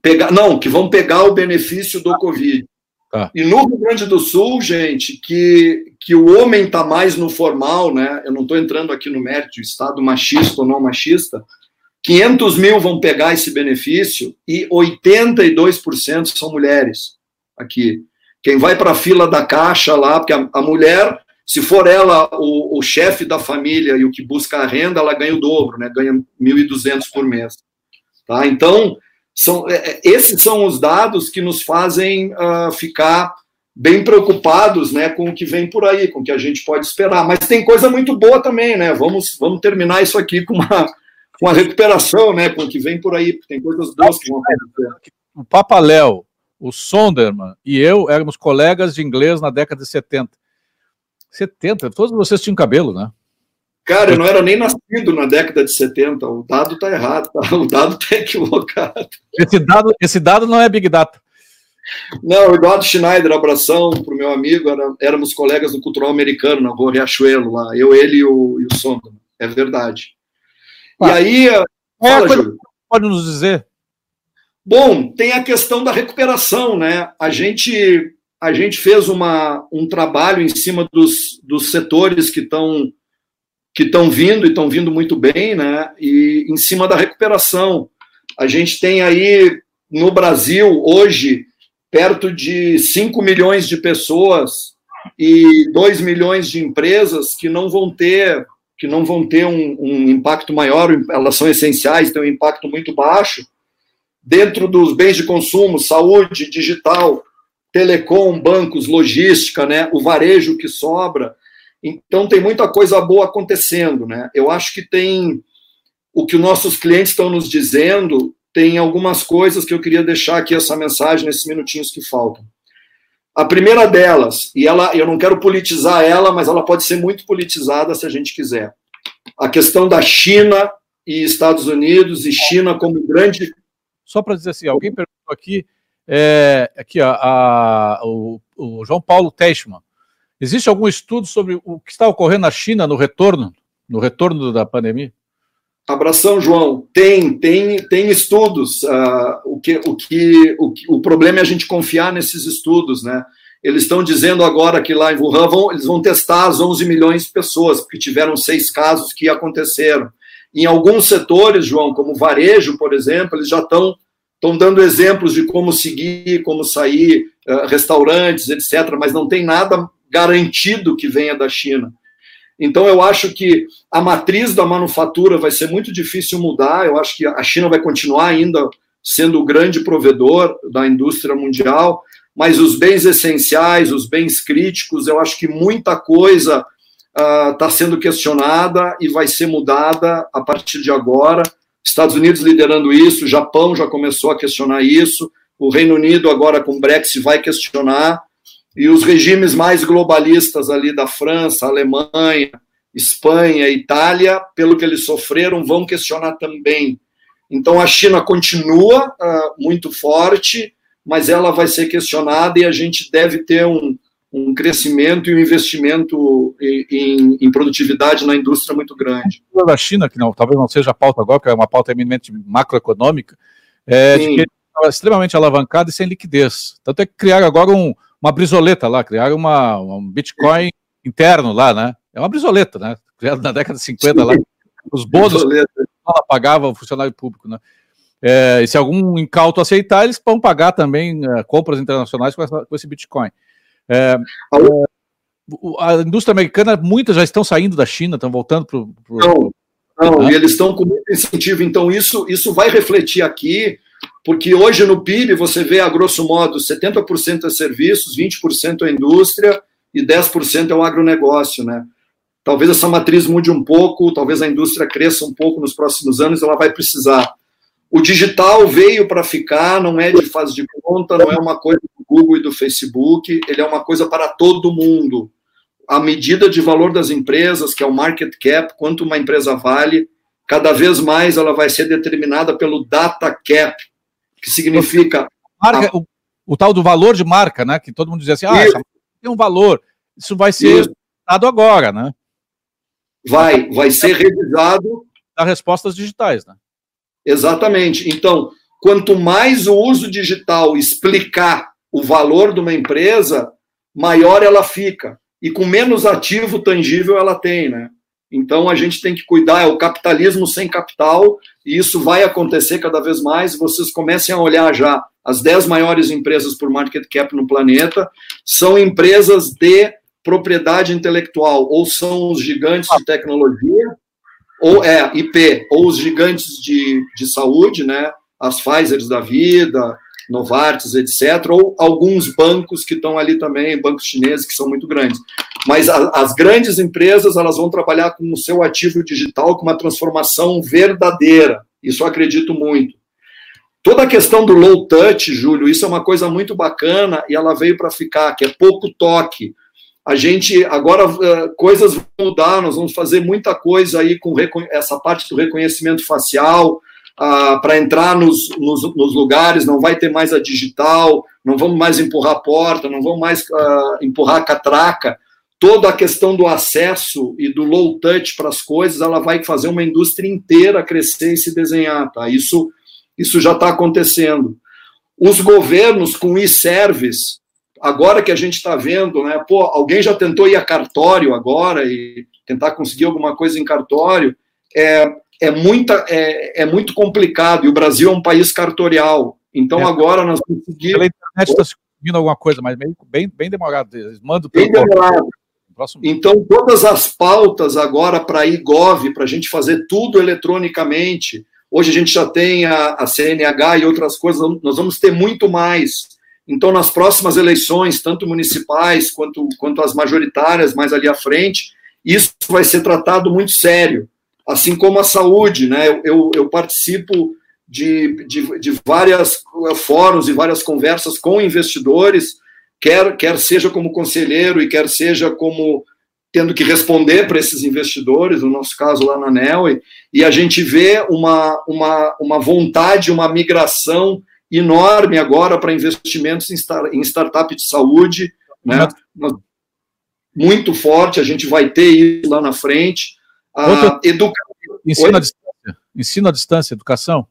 Speaker 2: Pegar, não, que vão pegar o benefício do Covid. Tá. E no Rio Grande do Sul, gente, que, que o homem está mais no formal, né? Eu não estou entrando aqui no mérito, Estado machista ou não machista. 500 mil vão pegar esse benefício e 82% são mulheres aqui. Quem vai para a fila da caixa lá, porque a, a mulher, se for ela o, o chefe da família e o que busca a renda, ela ganha o dobro, né? Ganha 1.200 por mês. Tá? Então, são, é, é, esses são os dados que nos fazem uh, ficar bem preocupados né, com o que vem por aí, com o que a gente pode esperar. Mas tem coisa muito boa também, né? Vamos, vamos terminar isso aqui com uma, com uma recuperação, né? Com o que vem por aí, porque tem coisas boas que vão acontecer.
Speaker 1: O Papa Léo, o Sonderman e eu éramos colegas de inglês na década de 70. 70, todos vocês tinham cabelo, né?
Speaker 2: Cara, eu não era nem nascido na década de 70. O dado está errado, tá? o dado está equivocado.
Speaker 1: Esse dado, esse dado não é Big Data.
Speaker 2: Não, Eduardo Schneider, abração para o meu amigo, era, éramos colegas do Cultural Americano, na rua Riachuelo, lá. Eu, ele e o, e o Sonda. É verdade. E aí.
Speaker 1: É fala, Júlio. Pode nos dizer?
Speaker 2: Bom, tem a questão da recuperação, né? A gente, a gente fez uma, um trabalho em cima dos, dos setores que estão que estão vindo e estão vindo muito bem, né? E em cima da recuperação. A gente tem aí no Brasil hoje perto de 5 milhões de pessoas e 2 milhões de empresas que não vão ter que não vão ter um, um impacto maior, elas são essenciais, têm um impacto muito baixo. Dentro dos bens de consumo, saúde, digital, telecom, bancos, logística, né, o varejo que sobra, então tem muita coisa boa acontecendo, né? Eu acho que tem o que os nossos clientes estão nos dizendo, tem algumas coisas que eu queria deixar aqui essa mensagem nesses minutinhos que faltam. A primeira delas, e ela, eu não quero politizar ela, mas ela pode ser muito politizada se a gente quiser. A questão da China e Estados Unidos e China como grande.
Speaker 1: Só para dizer assim, alguém perguntou aqui, é, aqui ó, a, o, o João Paulo Teichmann Existe algum estudo sobre o que está ocorrendo na China no retorno, no retorno da pandemia?
Speaker 2: Abração, João. Tem, tem, tem estudos. Uh, o, que, o, que, o, o problema é a gente confiar nesses estudos, né? Eles estão dizendo agora que lá em Wuhan vão, eles vão testar as 11 milhões de pessoas, porque tiveram seis casos que aconteceram. Em alguns setores, João, como varejo, por exemplo, eles já estão estão dando exemplos de como seguir, como sair, uh, restaurantes, etc., mas não tem nada garantido que venha da China. Então, eu acho que a matriz da manufatura vai ser muito difícil mudar. Eu acho que a China vai continuar ainda sendo o grande provedor da indústria mundial, mas os bens essenciais, os bens críticos, eu acho que muita coisa está uh, sendo questionada e vai ser mudada a partir de agora. Estados Unidos liderando isso, Japão já começou a questionar isso, o Reino Unido agora com o Brexit vai questionar, e os regimes mais globalistas ali da França, Alemanha, Espanha, Itália, pelo que eles sofreram, vão questionar também. Então a China continua uh, muito forte, mas ela vai ser questionada e a gente deve ter um, um crescimento e um investimento em, em, produtividade na indústria muito grande.
Speaker 1: A da China, que não, talvez não seja a pauta agora, que é uma pauta eminentemente macroeconômica, é Sim. de que estava extremamente alavancada e sem liquidez. Tanto é que criaram agora um, uma brisoleta lá, criaram uma, um Bitcoin interno lá, né? É uma brisoleta, né? Criado na década de 50 Sim. lá. Os bônus ela pagava o funcionário público, né? É, e se algum incauto aceitar, eles vão pagar também é, compras internacionais com, essa, com esse Bitcoin. É, a indústria americana, muitas já estão saindo da China, estão voltando para o.
Speaker 2: Não, não, e eles estão com muito incentivo. Então, isso, isso vai refletir aqui, porque hoje no PIB você vê, a grosso modo, 70% é serviços, 20% é indústria e 10% é o agronegócio, né? Talvez essa matriz mude um pouco, talvez a indústria cresça um pouco nos próximos anos, ela vai precisar. O digital veio para ficar, não é de fase de conta, não é uma coisa do Google e do Facebook, ele é uma coisa para todo mundo. A medida de valor das empresas, que é o market cap, quanto uma empresa vale, cada vez mais ela vai ser determinada pelo data cap, que significa.
Speaker 1: Marca, a... o, o, tal do valor de marca, né? Que todo mundo dizia assim, ah, essa tem um valor. Isso vai ser dado agora, né?
Speaker 2: Vai, vai ser revisado.
Speaker 1: As respostas digitais, né?
Speaker 2: Exatamente. Então, quanto mais o uso digital explicar o valor de uma empresa, maior ela fica. E com menos ativo tangível ela tem, né? Então a gente tem que cuidar, é o capitalismo sem capital, e isso vai acontecer cada vez mais. Vocês comecem a olhar já as 10 maiores empresas por market cap no planeta, são empresas de propriedade intelectual, ou são os gigantes de tecnologia, ou é IP, ou os gigantes de, de saúde, né, as Pfizers da vida, Novartis, etc., ou alguns bancos que estão ali também, bancos chineses que são muito grandes. Mas a, as grandes empresas, elas vão trabalhar com o seu ativo digital, com uma transformação verdadeira. Isso eu acredito muito. Toda a questão do low touch, Júlio, isso é uma coisa muito bacana e ela veio para ficar, que é pouco toque a gente agora uh, coisas vão mudar, nós vamos fazer muita coisa aí com essa parte do reconhecimento facial ah, para entrar nos, nos, nos, lugares, não vai ter mais a digital, não vamos mais empurrar a porta, não vamos mais uh, empurrar a catraca. Toda a questão do acesso e do low touch para as coisas, ela vai fazer uma indústria inteira crescer e se desenhar, tá? Isso, isso já está acontecendo. Os governos com e-service, agora que a gente está vendo, né? Pô, alguém já tentou ir a cartório agora e tentar conseguir alguma coisa em cartório. É, é, muita, é, é muito complicado e o Brasil é um país cartorial. Então é. agora nós conseguimos. Pela
Speaker 1: internet está se conseguindo alguma coisa, mas bem, bem demorado. Mando
Speaker 2: bem demorado. Então, todas as pautas agora para a IGOV, para a gente fazer tudo eletronicamente. Hoje a gente já tem a, a CNH e outras coisas, nós vamos ter muito mais. Então, nas próximas eleições, tanto municipais quanto, quanto as majoritárias, mais ali à frente, isso vai ser tratado muito sério, assim como a saúde, né? Eu, eu, eu participo de, de, de várias eh, fóruns e várias conversas com investidores, quer, quer seja como conselheiro e quer seja como tendo que responder para esses investidores, no nosso caso lá na NEL, e a gente vê uma, uma, uma vontade, uma migração enorme agora para investimentos em, em startup de saúde, né? muito forte, a gente vai ter isso lá na frente.
Speaker 1: A educa... ensino, à distância, ensino à distância, educação?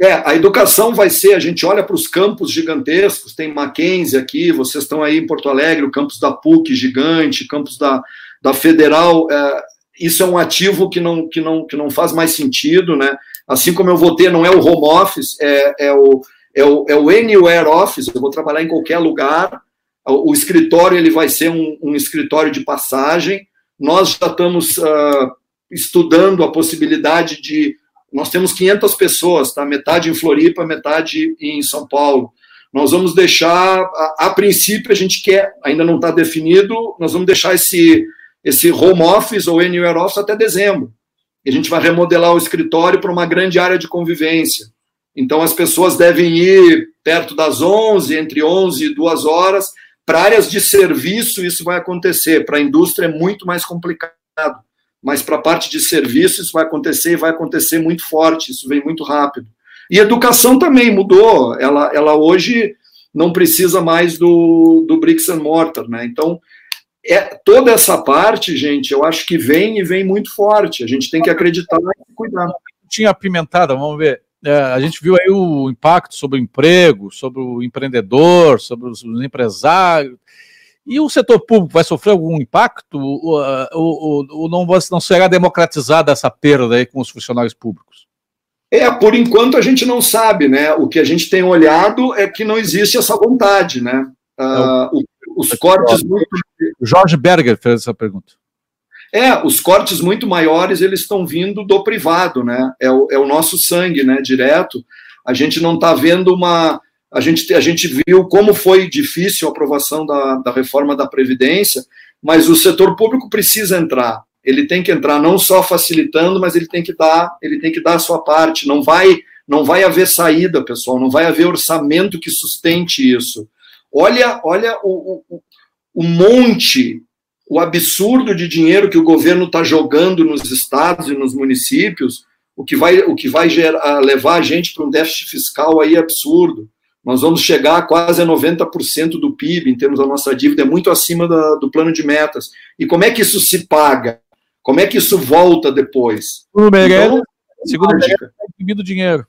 Speaker 2: É, a educação vai ser, a gente olha para os campos gigantescos, tem Mackenzie aqui, vocês estão aí em Porto Alegre, o campus da PUC gigante, campus da, da Federal, é, isso é um ativo que não, que, não, que não faz mais sentido, né? Assim como eu vou ter, não é o home office, é, é o, é o, é o Anywhere Office, eu vou trabalhar em qualquer lugar, o, o escritório ele vai ser um, um, escritório de passagem, nós já estamos uh, estudando a possibilidade de, nós temos 500 pessoas, tá? metade em Floripa, metade em São Paulo, nós vamos deixar, a, a princípio a gente quer, ainda não está definido, nós vamos deixar esse, esse home office ou anywhere office até dezembro. E a gente vai remodelar o escritório para uma grande área de convivência. Então, as pessoas devem ir perto das 11, entre 11 e 2 horas. Para áreas de serviço, isso vai acontecer. Para a indústria, é muito mais complicado. Mas para a parte de serviços isso vai acontecer e vai acontecer muito forte, isso vem muito rápido. E educação também mudou, ela, ela hoje não precisa mais do, do bricks and mortar, né? Então, é, toda essa parte, gente, eu acho que vem e vem muito forte. A gente tem que acreditar e cuidar.
Speaker 1: Tinha apimentada, vamos ver. É, a gente viu aí o impacto sobre o emprego, sobre o empreendedor, sobre os empresários. E o setor público vai sofrer algum impacto ou, ou, ou não, não será democratizada essa perda aí com os funcionários públicos?
Speaker 2: É, por enquanto a gente não sabe, né? O que a gente tem olhado é que não existe essa vontade, né? Uh, os cortes muito.
Speaker 1: Jorge Berger fez essa pergunta.
Speaker 2: É, os cortes muito maiores eles estão vindo do privado, né? É o, é o nosso sangue, né? Direto. A gente não está vendo uma. A gente, a gente viu como foi difícil a aprovação da, da reforma da Previdência, mas o setor público precisa entrar. Ele tem que entrar não só facilitando, mas ele tem que dar, ele tem que dar a sua parte. Não vai, não vai haver saída, pessoal. Não vai haver orçamento que sustente isso. Olha, olha o, o, o monte, o absurdo de dinheiro que o governo está jogando nos estados e nos municípios, o que vai, o que vai gerar, levar a gente para um déficit fiscal aí absurdo. Nós vamos chegar a quase a 90% do PIB em termos da nossa dívida, é muito acima da, do plano de metas. E como é que isso se paga? Como é que isso volta depois?
Speaker 1: O Meirelles, então, segundo o Meirelles, é dinheiro.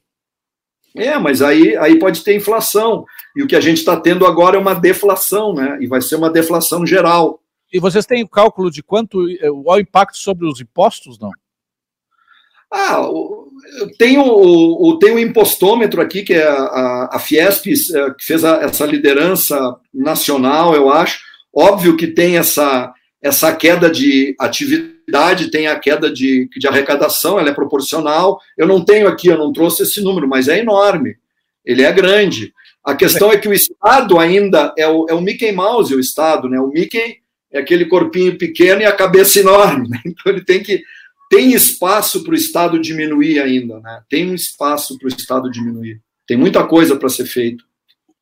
Speaker 2: É, mas aí, aí pode ter inflação. E o que a gente está tendo agora é uma deflação, né? E vai ser uma deflação geral.
Speaker 1: E vocês têm o cálculo de quanto é, o impacto sobre os impostos, não?
Speaker 2: Ah, tem o, tem o impostômetro aqui, que é a, a Fiesp, é, que fez a, essa liderança nacional, eu acho. Óbvio que tem essa, essa queda de atividade, tem a queda de, de arrecadação, ela é proporcional. Eu não tenho aqui, eu não trouxe esse número, mas é enorme. Ele é grande. A questão é que o Estado ainda é o, é o Mickey Mouse, o Estado, né? O Mickey é aquele corpinho pequeno e a cabeça enorme, né? Então ele tem que tem espaço para o Estado diminuir ainda, né? Tem um espaço para o Estado diminuir. Tem muita coisa para ser feito.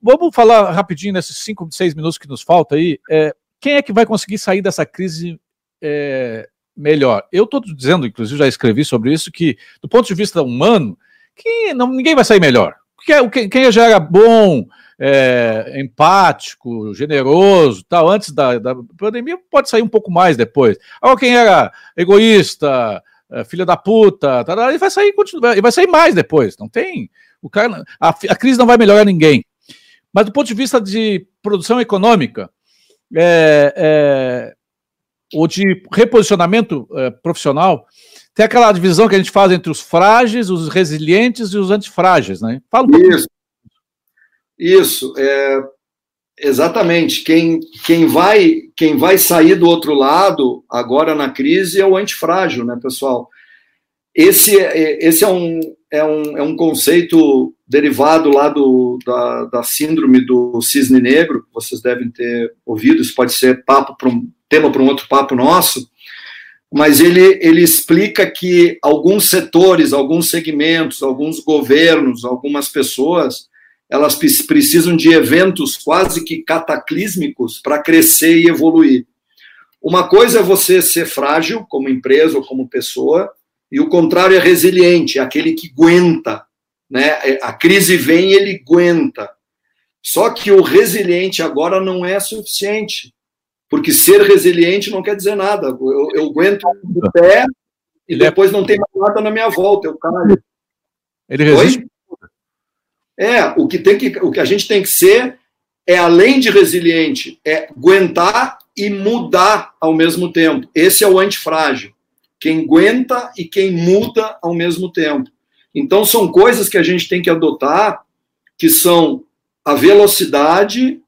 Speaker 1: Vamos falar rapidinho nesses cinco, seis minutos que nos falta aí. É, quem é que vai conseguir sair dessa crise é, melhor? Eu estou dizendo, inclusive já escrevi sobre isso, que do ponto de vista humano, não, ninguém vai sair melhor. Quem, quem já era bom, é, empático, generoso, tal, antes da, da, pandemia, pode sair um pouco mais depois. Agora, quem era egoísta, é, filha da puta, tal, ele vai sair, continua, vai sair mais depois. Não tem. O cara, a, a crise não vai melhorar ninguém. Mas do ponto de vista de produção econômica, é, é, ou de reposicionamento é, profissional, tem aquela divisão que a gente faz entre os frágeis, os resilientes e os antifrágeis, né?
Speaker 2: Fala um Isso. Isso, é, exatamente. Quem, quem, vai, quem vai sair do outro lado agora na crise é o antifrágil, né, pessoal? Esse, é, esse é, um, é, um, é um conceito derivado lá do, da, da síndrome do cisne negro, vocês devem ter ouvido, isso pode ser papo para um, tema para um outro papo nosso, mas ele, ele explica que alguns setores, alguns segmentos, alguns governos, algumas pessoas, elas precisam de eventos quase que cataclísmicos para crescer e evoluir. Uma coisa é você ser frágil como empresa ou como pessoa, e o contrário é resiliente, é aquele que aguenta, né? É, a crise vem e ele aguenta. Só que o resiliente agora não é suficiente, porque ser resiliente não quer dizer nada. Eu, eu aguento o pé e é depois não tem mais nada na minha volta, eu caio.
Speaker 1: Ele resiste. Oi?
Speaker 2: É, o que, tem que, o que a gente tem que ser é, além de resiliente, é aguentar e mudar ao mesmo tempo. Esse é o antifrágil. Quem aguenta e quem muda ao mesmo tempo. Então, são coisas que a gente tem que adotar, que são a velocidade,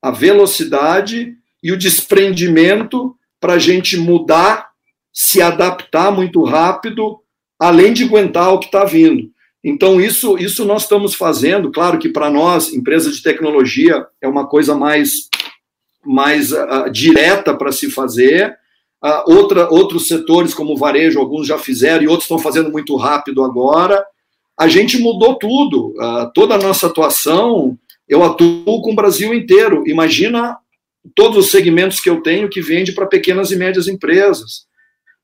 Speaker 2: a velocidade e o desprendimento para a gente mudar, se adaptar muito rápido, além de aguentar o que está vindo. Então, isso, isso nós estamos fazendo. Claro que para nós, empresa de tecnologia, é uma coisa mais, mais uh, direta para se fazer. Uh, outra, outros setores, como o varejo, alguns já fizeram e outros estão fazendo muito rápido agora. A gente mudou tudo. Uh, toda a nossa atuação, eu atuo com o Brasil inteiro. Imagina todos os segmentos que eu tenho que vende para pequenas e médias empresas.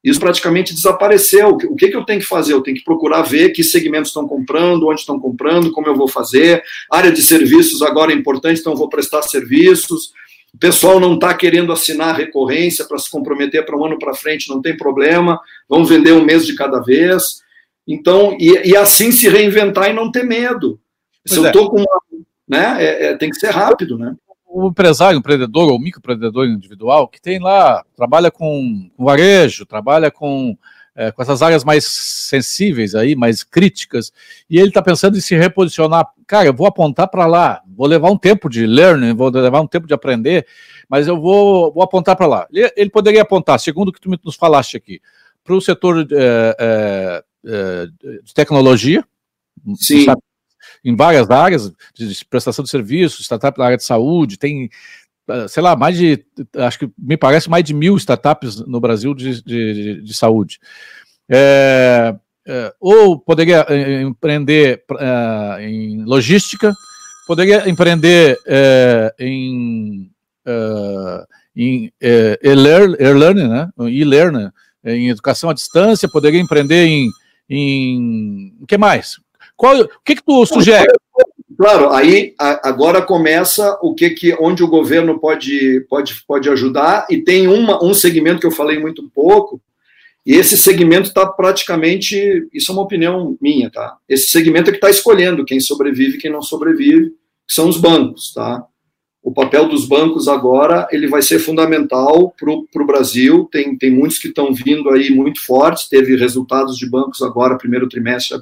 Speaker 2: Isso praticamente desapareceu. O que, que eu tenho que fazer? Eu tenho que procurar ver que segmentos estão comprando, onde estão comprando, como eu vou fazer. área de serviços agora é importante, então eu vou prestar serviços. O pessoal não está querendo assinar recorrência para se comprometer para um ano para frente, não tem problema. Vamos vender um mês de cada vez. Então, e, e assim se reinventar e não ter medo. Se pois eu estou é. com uma. Né, é, é, tem que ser rápido, né?
Speaker 1: O empresário, o empreendedor ou microempreendedor individual que tem lá, trabalha com, com varejo, trabalha com, é, com essas áreas mais sensíveis aí, mais críticas, e ele está pensando em se reposicionar. Cara, eu vou apontar para lá, vou levar um tempo de learning, vou levar um tempo de aprender, mas eu vou, vou apontar para lá. Ele, ele, poderia apontar, segundo o que tu nos falaste aqui, para o setor é, é, é, de tecnologia,
Speaker 2: Sim.
Speaker 1: Em várias áreas de prestação de serviços, startup na área de saúde, tem, ah, sei lá, mais de, acho que me parece mais de mil startups no Brasil de, de, de saúde. É, é, ou poderia é, empreender uh, em logística, poderia empreender uh, em, uh, em e-learning, né? e-learning, em educação à distância, poderia empreender em, em o que mais? Qual, o que, que tu sugere?
Speaker 2: Claro, aí agora começa o que, que onde o governo pode, pode, pode ajudar, e tem uma, um segmento que eu falei muito pouco, e esse segmento está praticamente, isso é uma opinião minha, tá? Esse segmento é que está escolhendo quem sobrevive e quem não sobrevive, que são os bancos, tá? O papel dos bancos agora ele vai ser fundamental para o Brasil. Tem, tem muitos que estão vindo aí muito fortes. Teve resultados de bancos agora, primeiro trimestre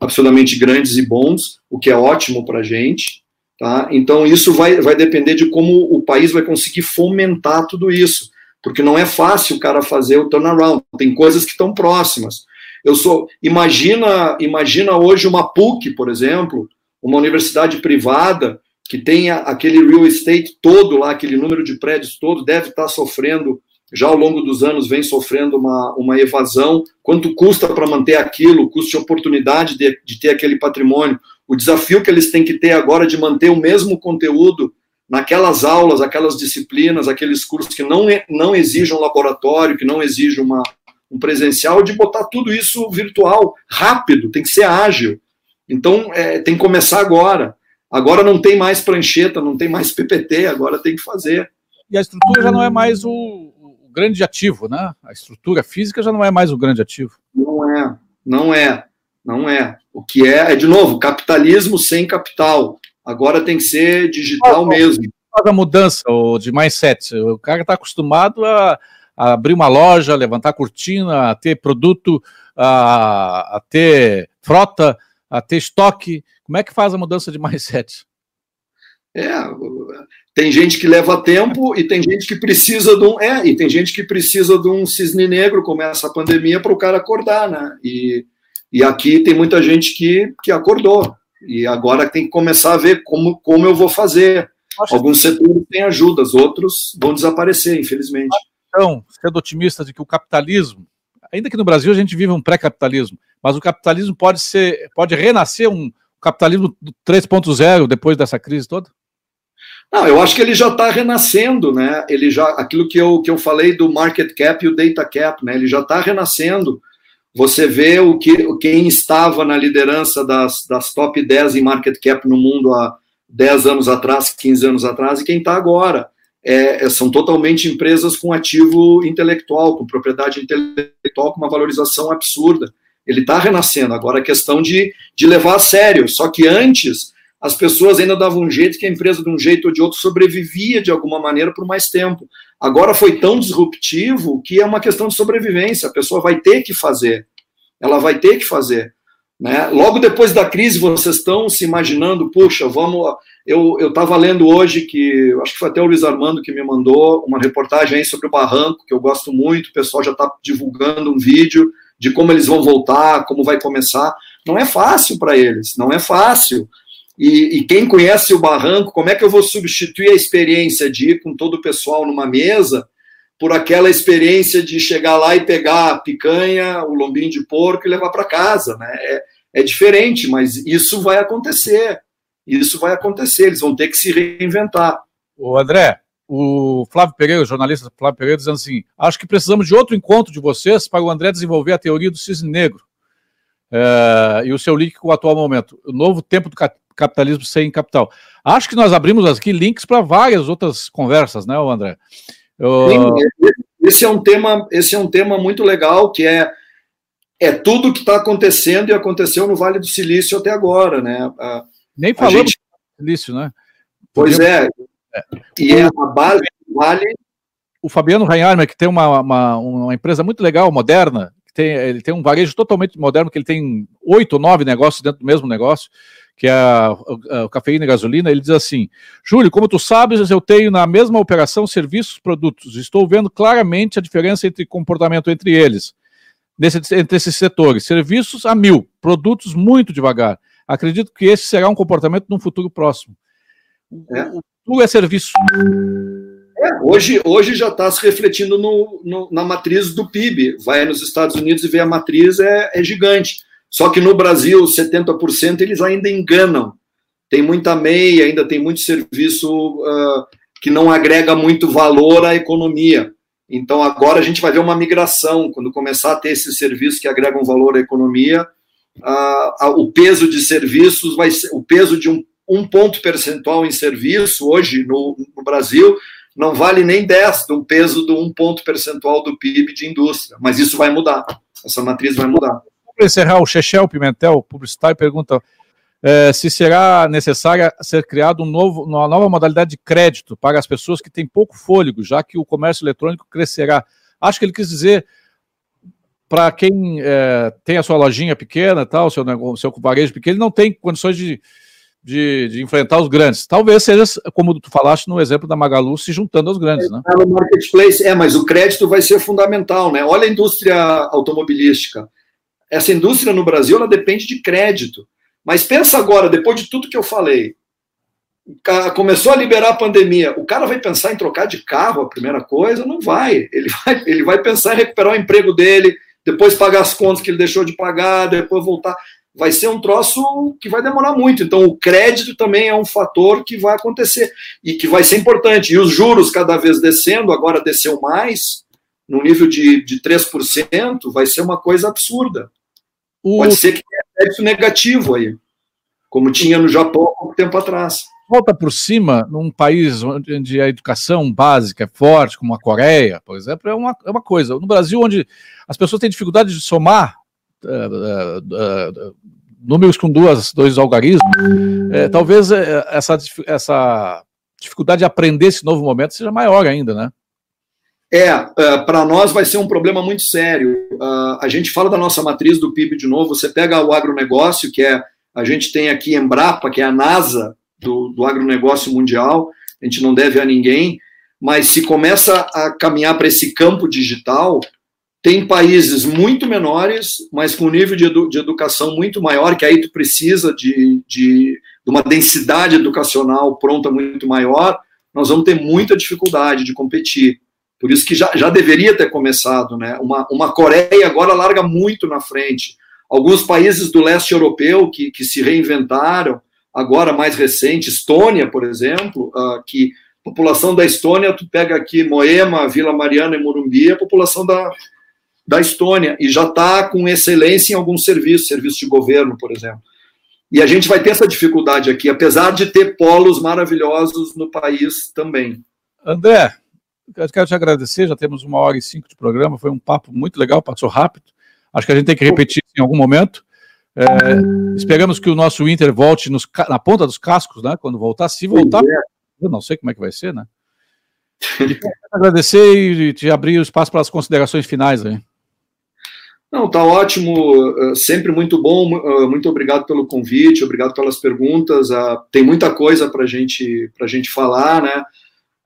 Speaker 2: absolutamente grandes e bons, o que é ótimo para a gente. Tá? Então, isso vai, vai depender de como o país vai conseguir fomentar tudo isso, porque não é fácil o cara fazer o turnaround, tem coisas que estão próximas. Eu sou, imagina, imagina hoje uma PUC, por exemplo, uma universidade privada que tenha aquele real estate todo lá, aquele número de prédios todo, deve estar sofrendo já ao longo dos anos vem sofrendo uma, uma evasão. Quanto custa para manter aquilo, custo de oportunidade de, de ter aquele patrimônio, o desafio que eles têm que ter agora de manter o mesmo conteúdo naquelas aulas, aquelas disciplinas, aqueles cursos que não, não exijam laboratório, que não exijam uma, um presencial, de botar tudo isso virtual, rápido, tem que ser ágil. Então, é, tem que começar agora. Agora não tem mais prancheta, não tem mais PPT, agora tem que fazer.
Speaker 1: E a estrutura já não é mais o, grande ativo, né? A estrutura física já não é mais o grande ativo.
Speaker 2: Não é, não é, não é. O que é, é de novo, capitalismo sem capital. Agora tem que ser digital ah, mesmo.
Speaker 1: Faz a mudança de mindset. O cara está acostumado a, a, abrir uma loja, levantar cortina, a ter produto, a, a ter frota, a ter estoque. Como é que faz a mudança de mindset?
Speaker 2: É, tem gente que leva tempo e tem gente que precisa de um. É, e tem gente que precisa de um cisne negro, como essa pandemia, para o cara acordar, né? E, e aqui tem muita gente que, que acordou. E agora tem que começar a ver como, como eu vou fazer. Alguns setores têm ajudas, outros vão desaparecer, infelizmente.
Speaker 1: Então, sendo otimista de que o capitalismo, ainda que no Brasil a gente vive um pré-capitalismo, mas o capitalismo pode ser, pode renascer um capitalismo 3.0 depois dessa crise toda?
Speaker 2: Não, eu acho que ele já está renascendo, né? Ele já, aquilo que eu, que eu falei do market cap e o data cap, né? Ele já está renascendo. Você vê o que quem estava na liderança das, das top 10 em market cap no mundo há 10 anos atrás, 15 anos atrás, e quem está agora. É, é, são totalmente empresas com ativo intelectual, com propriedade intelectual, com uma valorização absurda. Ele está renascendo. Agora a é questão de, de levar a sério. Só que antes as pessoas ainda davam um jeito que a empresa, de um jeito ou de outro, sobrevivia de alguma maneira por mais tempo. Agora foi tão disruptivo que é uma questão de sobrevivência. A pessoa vai ter que fazer. Ela vai ter que fazer. Né? Logo depois da crise, vocês estão se imaginando, puxa, vamos. Eu estava lendo hoje que, acho que foi até o Luiz Armando que me mandou uma reportagem aí sobre o barranco, que eu gosto muito, o pessoal já está divulgando um vídeo de como eles vão voltar, como vai começar. Não é fácil para eles, não é fácil. E, e, quem conhece o barranco, como é que eu vou substituir a experiência de ir com todo o pessoal numa mesa por aquela experiência de chegar lá e pegar a picanha, o lombinho de porco e levar para casa? Né? É, é diferente, mas isso vai acontecer. Isso vai acontecer, eles vão ter que se reinventar.
Speaker 1: O André, o Flávio Pereira, o jornalista Flávio Pereira, dizendo assim: acho que precisamos de outro encontro de vocês para o André desenvolver a teoria do cisne negro é, e o seu link com o atual momento, o novo tempo do capitalismo sem capital. Acho que nós abrimos aqui links para várias outras conversas, né, André?
Speaker 2: Eu... Esse é um tema, esse é um tema muito legal que é é tudo que está acontecendo e aconteceu no Vale do Silício até agora, né? A,
Speaker 1: Nem falamos gente... do Silício, né?
Speaker 2: Pois é. é. E é a base do Vale.
Speaker 1: O Fabiano Reinhardt, que tem uma, uma, uma empresa muito legal, moderna, tem, ele tem um varejo totalmente moderno, que ele tem oito ou nove negócios dentro do mesmo negócio, que é a, a, a, cafeína e gasolina, ele diz assim, Júlio, como tu sabes, eu tenho na mesma operação serviços produtos, estou vendo claramente a diferença entre comportamento entre eles, nesse, entre esses setores, serviços a mil, produtos muito devagar, acredito que esse será um comportamento num futuro próximo. É. O, o, é serviço.
Speaker 2: É, hoje, hoje já está se refletindo no, no, na matriz do PIB. Vai nos Estados Unidos e vê a matriz, é, é gigante. Só que no Brasil, 70% eles ainda enganam. Tem muita meia, ainda tem muito serviço uh, que não agrega muito valor à economia. Então agora a gente vai ver uma migração, quando começar a ter esses serviços que agregam valor à economia, uh, o peso de serviços vai ser, o peso de um, um ponto percentual em serviço hoje no, no Brasil não vale nem 10 do peso de um ponto percentual do PIB de indústria. Mas isso vai mudar. Essa matriz vai mudar.
Speaker 1: Para encerrar, o Chechel Pimentel, publicitário, pergunta é, se será necessária ser criado um novo, uma nova modalidade de crédito para as pessoas que têm pouco fôlego, já que o comércio eletrônico crescerá. Acho que ele quis dizer para quem é, tem a sua lojinha pequena, tal, seu, seu varejo pequeno, não tem condições de de, de, enfrentar os grandes. Talvez seja, como tu falaste no exemplo da Magalu, se juntando aos grandes, né?
Speaker 2: No marketplace, é, mas o crédito vai ser fundamental, né? Olha a indústria automobilística. Essa indústria no Brasil, ela depende de crédito. Mas pensa agora, depois de tudo que eu falei, começou a liberar a pandemia, o cara vai pensar em trocar de carro, a primeira coisa? Não vai. Ele vai, ele vai pensar em recuperar o emprego dele, depois pagar as contas que ele deixou de pagar, depois voltar vai ser um troço que vai demorar muito. Então, o crédito também é um fator que vai acontecer e que vai ser importante. E os juros cada vez descendo, agora desceu mais, no nível de, de 3%, vai ser uma coisa absurda. O... Pode ser que tenha crédito negativo aí, como tinha no Japão há pouco tempo atrás.
Speaker 1: Volta por cima, num país onde a educação básica é forte, como a Coreia, por exemplo, é uma, é uma coisa. No Brasil, onde as pessoas têm dificuldade de somar, uh, uh, números com duas, dois algarismos, é, talvez essa, essa dificuldade de aprender esse novo momento seja maior ainda, né?
Speaker 2: É, para nós vai ser um problema muito sério. a gente fala da nossa matriz do PIB de novo, você pega o agronegócio, que é, a gente tem aqui Embrapa, que é a NASA do, do agronegócio mundial, a gente não deve a ninguém, mas se começa a caminhar para esse campo digital, tem países muito menores, mas com nível de, edu de educação muito maior, que aí tu precisa de, de, de, uma densidade educacional pronta muito maior, nós vamos ter muita dificuldade de competir. Por isso que já, já deveria ter começado, né? Uma, uma Coreia agora larga muito na frente. Alguns países do leste europeu que, que se reinventaram, agora mais recente, Estônia, por exemplo, uh, que população da Estônia, tu pega aqui Moema, Vila Mariana e Morumbi, a população da, da Estônia e já está com excelência em alguns serviços, serviços de governo, por exemplo. E a gente vai ter essa dificuldade aqui, apesar de ter polos maravilhosos no país também.
Speaker 1: André, eu quero te agradecer, já temos uma hora e cinco de programa, foi um papo muito legal, passou rápido. Acho que a gente tem que repetir em algum momento. É, esperamos que o nosso Inter volte nos, na ponta dos cascos, né? Quando voltar, se voltar, é. eu não sei como é que vai ser, né? E agradecer e te abrir o espaço para as considerações finais aí.
Speaker 2: Não, tá ótimo, eh, sempre muito bom. Eh, muito obrigado pelo convite, obrigado pelas perguntas. Ah, tem muita coisa para gente, a gente falar, né?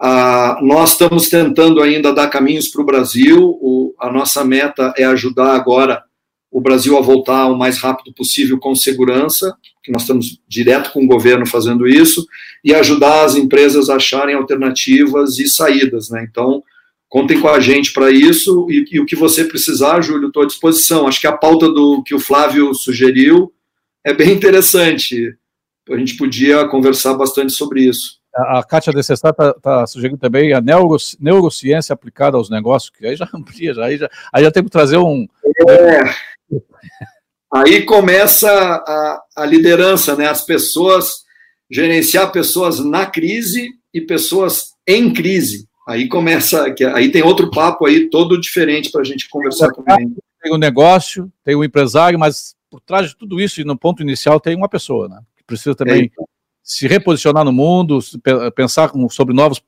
Speaker 2: Ah, nós estamos tentando ainda dar caminhos para o Brasil. A nossa meta é ajudar agora o Brasil a voltar o mais rápido possível com segurança, que nós estamos direto com o governo fazendo isso, e ajudar as empresas a acharem alternativas e saídas, né? Então, Contem com a gente para isso e, e, o que você precisar, Júlio, estou à disposição. Acho que a pauta do que o Flávio sugeriu é bem interessante. A gente podia conversar bastante sobre isso.
Speaker 1: A, a Kátia Decessar está tá sugerindo também a neuro, neurociência aplicada aos negócios, que aí já amplia, já, aí, já, aí já tem que trazer um. É.
Speaker 2: Aí começa a, a liderança, né? As pessoas gerenciar pessoas na crise e pessoas em crise. Aí começa, aí tem outro papo aí todo diferente para a gente conversar também.
Speaker 1: Tem o um negócio, tem o um empresário, mas por trás de tudo isso e no ponto inicial tem uma pessoa, né? Que precisa também é. Se reposicionar no mundo, pensar sobre novos,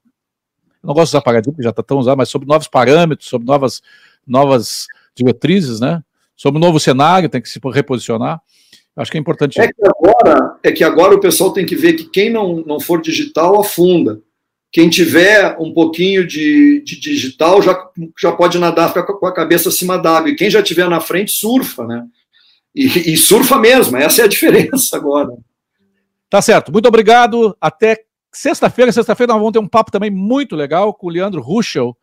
Speaker 1: não gosto de usar paradigma, já está tão usado, mas sobre novos parâmetros, sobre novas, novas diretrizes, né? Sobre um novo cenário, tem que se reposicionar. Acho que é importante.
Speaker 2: É que agora, é que agora o pessoal tem que ver que quem não, não for digital afunda. Quem tiver um pouquinho de, de digital já, já pode nadar com a cabeça acima d'água. E quem já tiver na frente surfa, né? E, e surfa mesmo, essa é a diferença agora.
Speaker 1: Tá certo. Muito obrigado. Até sexta-feira. Sexta-feira nós vamos ter um papo também muito legal com o Leandro Ruschel,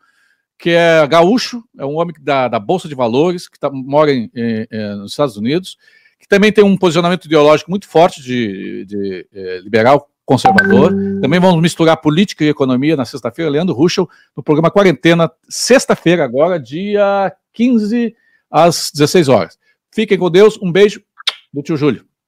Speaker 1: que é gaúcho, é um homem da, da Bolsa de Valores, que tá, mora em, em, nos Estados Unidos, que também tem um posicionamento ideológico muito forte de, de, é, liberal conservador. Também vamos misturar política e economia na sexta-feira. Leandro Ruschel, no programa Quarentena, sexta-feira, agora, dia 15 às 16 horas. Fiquem com Deus. Um beijo do tio Júlio.